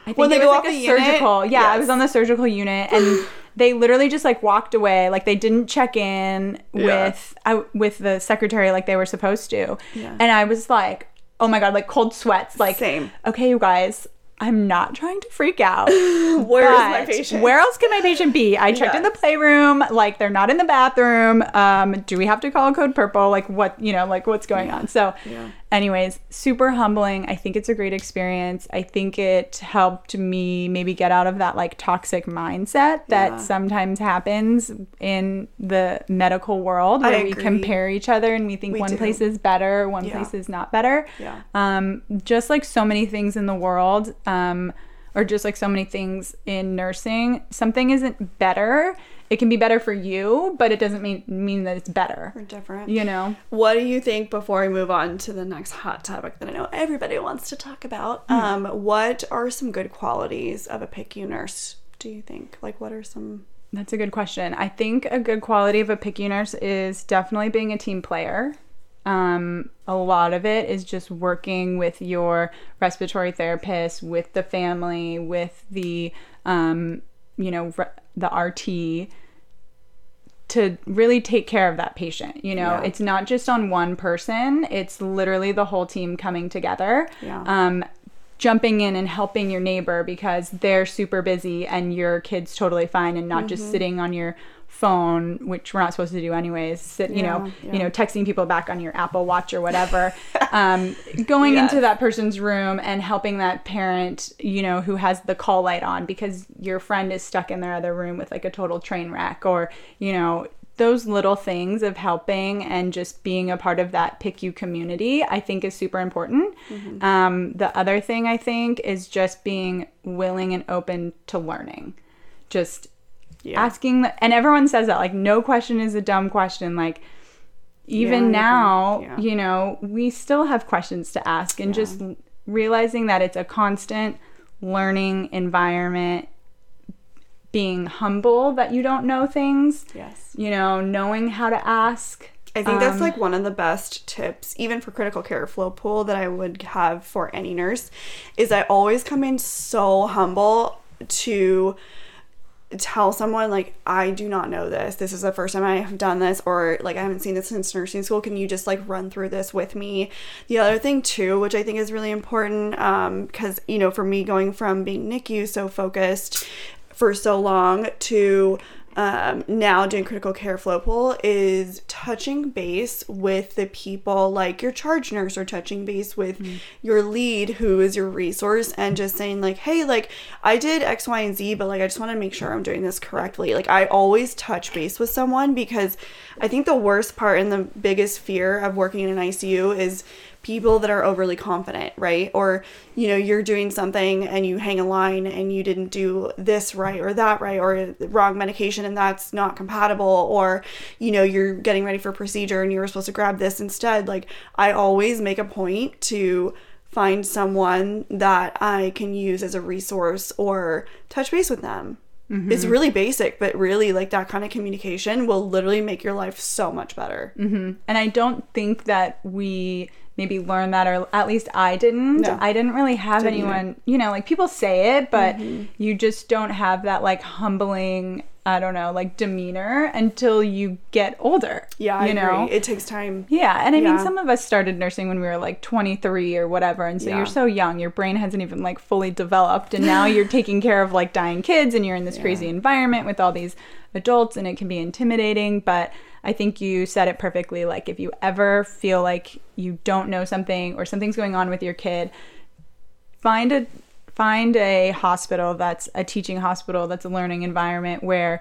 I think When they it was like a the unit? surgical. Yeah, I was on the surgical unit, and they literally just like walked away. Like they didn't check in Yeah. with I, with the secretary like they were supposed to. Yeah. And I was like, oh my god, like cold sweats. Like, Same. okay, you guys. I'm not trying to freak out. Where is my patient? Where else can my patient be? I checked in the playroom. Like they're not in the bathroom. Um, do we have to call code purple? Like what you know? Like what's going on? So, Yeah. Anyways, super humbling. I think it's a great experience. I think it helped me maybe get out of that like toxic mindset that Yeah. sometimes happens in the medical world where we compare each other and we think We one do. place is better, one Yeah. place is not better. Yeah. Um, just like so many things in the world, um, or just like so many things in nursing, something isn't better. It can be better for you, but it doesn't mean mean that it's better. We're different. You know? What do you think before we move on to the next hot topic that I know everybody wants to talk about? Hmm. Um, what are some good qualities of a PICU nurse? Do you think? Like, what are some? That's a good question. I think a good quality of a PICU nurse is definitely being a team player. Um, a lot of it is just working with your respiratory therapist, with the family, with the, um, you know, the RT to really take care of that patient. You know, Yeah. it's not just on one person, it's literally the whole team coming together. Yeah. Um, jumping in and helping your neighbor because they're super busy and your kid's totally fine and not Mm-hmm. just sitting on your phone which we're not supposed to do anyways sit you know Yeah, you know texting people back on your apple watch or whatever um, going Yes. into that person's room and helping that parent you know who has the call light on because your friend is stuck in their other room with like a total train wreck or you know those little things of helping and just being a part of that PICU community, I think is super important. Mm-hmm. Um, the other thing I think is just being willing and open to learning. Just Yeah. asking, the, and everyone says that, like, no question is a dumb question. Like, even Yeah, now, Yeah. you know, we still have questions to ask, and just realizing that it's a constant learning environment, being humble that you don't know things Yes. you know, knowing how to ask. I think that's Um, like one of the best tips, even for critical care float pool, that I would have for any nurse, is I always come in so humble to tell someone like I do not know this. This is the first time I have done this or like I haven't seen this since nursing school. Can you just like run through this with me? The other thing too, which I think is really important um cuz you know for me going from being NICU so focused for so long to um, now doing critical care float pool is touching base with the people like your charge nurse or touching base with your lead who is your resource and just saying like hey like i did x y and z but like i just want to make sure i'm doing this correctly. Like i always touch base with someone because i think the worst part and the biggest fear of working in an icu is people that are overly confident, right? Or, you know, you're doing something and you hang a line and you didn't do this right or that right or the wrong medication and that's not compatible or, you know, you're getting ready for a procedure and you were supposed to grab this instead. Like, I always make a point to find someone that I can use as a resource or touch base with them. Mm-hmm. It's really basic, but really like that kind of communication will literally make your life so much better. Mm-hmm. And I don't think that we maybe learn that, or at least I didn't. No. I didn't really have Didn't either. anyone, you know, like people say it, but mm-hmm. you just don't have that like humbling, I don't know, like demeanor until you get older. Yeah, I you know? agree. It takes time. Yeah, and I mean, some of us started nursing when we were like 23 or whatever, and so Yeah. you're so young, your brain hasn't even like fully developed, and now you're taking care of like dying kids, and you're in this crazy environment with all these adults, and it can be intimidating. But I think you said it perfectly. Like, if you ever feel like you don't know something or something's going on with your kid, find a find a hospital that's a teaching hospital that's a learning environment where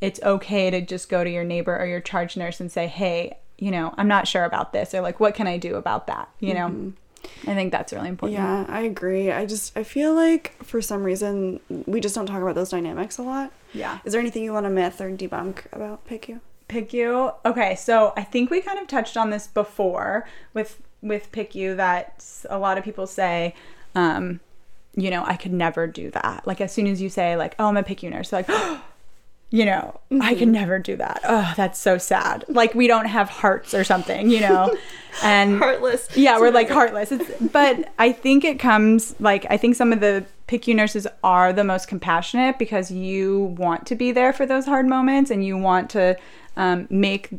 it's okay to just go to your neighbor or your charge nurse and say hey you know i'm not sure about this or like what can i do about that you know mm-hmm. i think that's really important Yeah, I agree. I just I feel like for some reason we just don't talk about those dynamics a lot. yeah Is there anything you want to myth or debunk about PICU? PICU. Okay, so I think we kind of touched on this before with with PICU that a lot of people say, um, you know, I could never do that. Like as soon as you say like, oh, I'm a PICU nurse, like, you know, I could never do that. Oh, that's so sad. Like we don't have hearts or something, you know, and Heartless. yeah, we're like heartless. It's, but I think it comes like I think some of the PICU nurses are the most compassionate because you want to be there for those hard moments and you want to um, make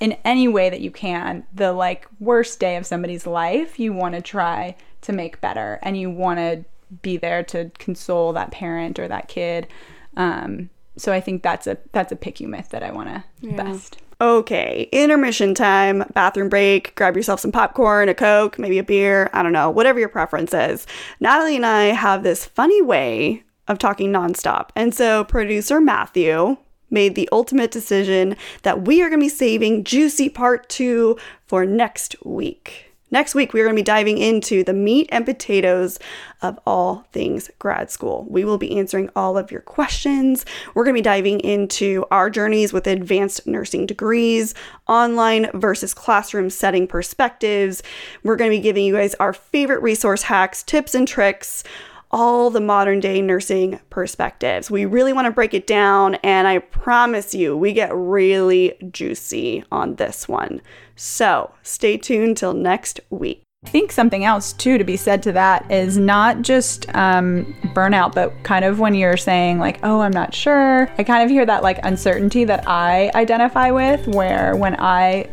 in any way that you can the like worst day of somebody's life. You want to try to make better and you want to be there to console that parent or that kid. Um, so I think that's a that's a PICU myth that I want to Yeah. best. Okay, intermission time, bathroom break, grab yourself some popcorn, a Coke, maybe a beer, I don't know, whatever your preference is. Natalie and I have this funny way of talking nonstop. And so, producer Matthew made the ultimate decision that we are going to be saving Juicy Part 2 for next week. Next week, we're going to be diving into the meat and potatoes of all things grad school. We will be answering all of your questions. We're going to be diving into our journeys with advanced nursing degrees, online versus classroom setting perspectives. We're going to be giving you guys our favorite resource hacks, tips, and tricks all the modern day nursing perspectives. We really want to break it down, and I promise you, we get really juicy on this one. So stay tuned till next week. I think something else too to be said to that is not just um, burnout, but kind of when you're saying like, "Oh, I'm not sure." I kind of hear that like uncertainty that I identify with, where when I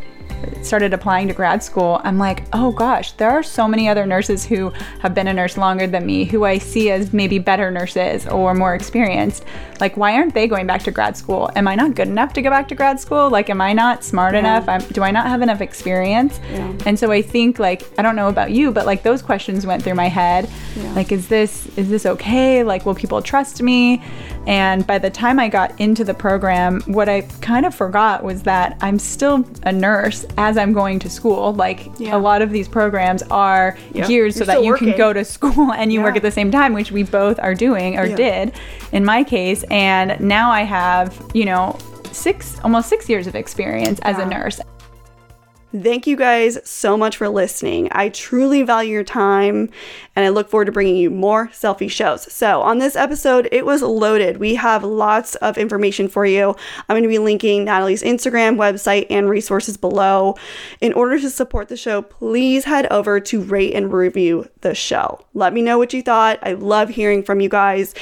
started applying to grad school, I'm like, oh gosh, there are so many other nurses who have been a nurse longer than me, who I see as maybe better nurses or more experienced. Like, why aren't they going back to grad school? Am I not good enough to go back to grad school? Like, am I not smart yeah. enough? I'm, do I not have enough experience? Yeah. And so I think, like, I don't know about you, but like those questions went through my head. Yeah. Like, is this is this okay? Like, will people trust me? And by the time I got into the program, what I kind of forgot was that I'm still a nurse as I'm going to school. Like yeah. a lot of these programs are yep. geared so that you working. can go to school and you yeah. work at the same time, which we both are doing or yeah. did in my case. And now I have, you know, six, almost six years of experience as a nurse. Thank you guys so much for listening. I truly value your time and I look forward to bringing you more Cellfie shows. So, on this episode, it was loaded. We have lots of information for you. I'm going to be linking Natalie's Instagram, website, and resources below. In order to support the show, please head over to rate and review the show. Let me know what you thought. I love hearing from you guys.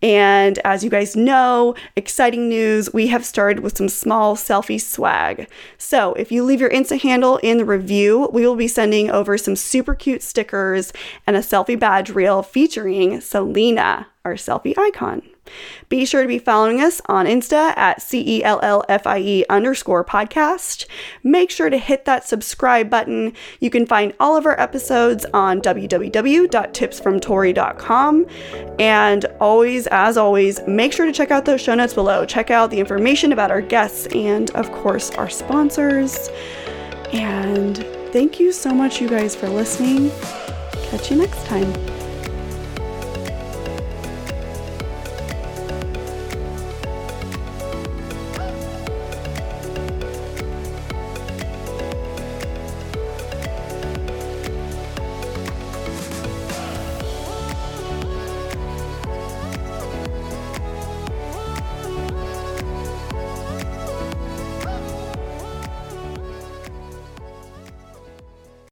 And as you guys know, exciting news we have started with some small Cellfie swag. So, if you leave your Insta handle in the review, we will be sending over some super cute stickers and a Cellfie badge reel featuring Selena, our Cellfie icon. Be sure to be following us on Insta at C-E-L-L-F-I-E underscore podcast. Make sure to hit that subscribe button. You can find all of our episodes on www.tipsfromtori.com. And always, as always, make sure to check out those show notes below. Check out the information about our guests and, of course, our sponsors. And thank you so much, you guys, for listening. Catch you next time.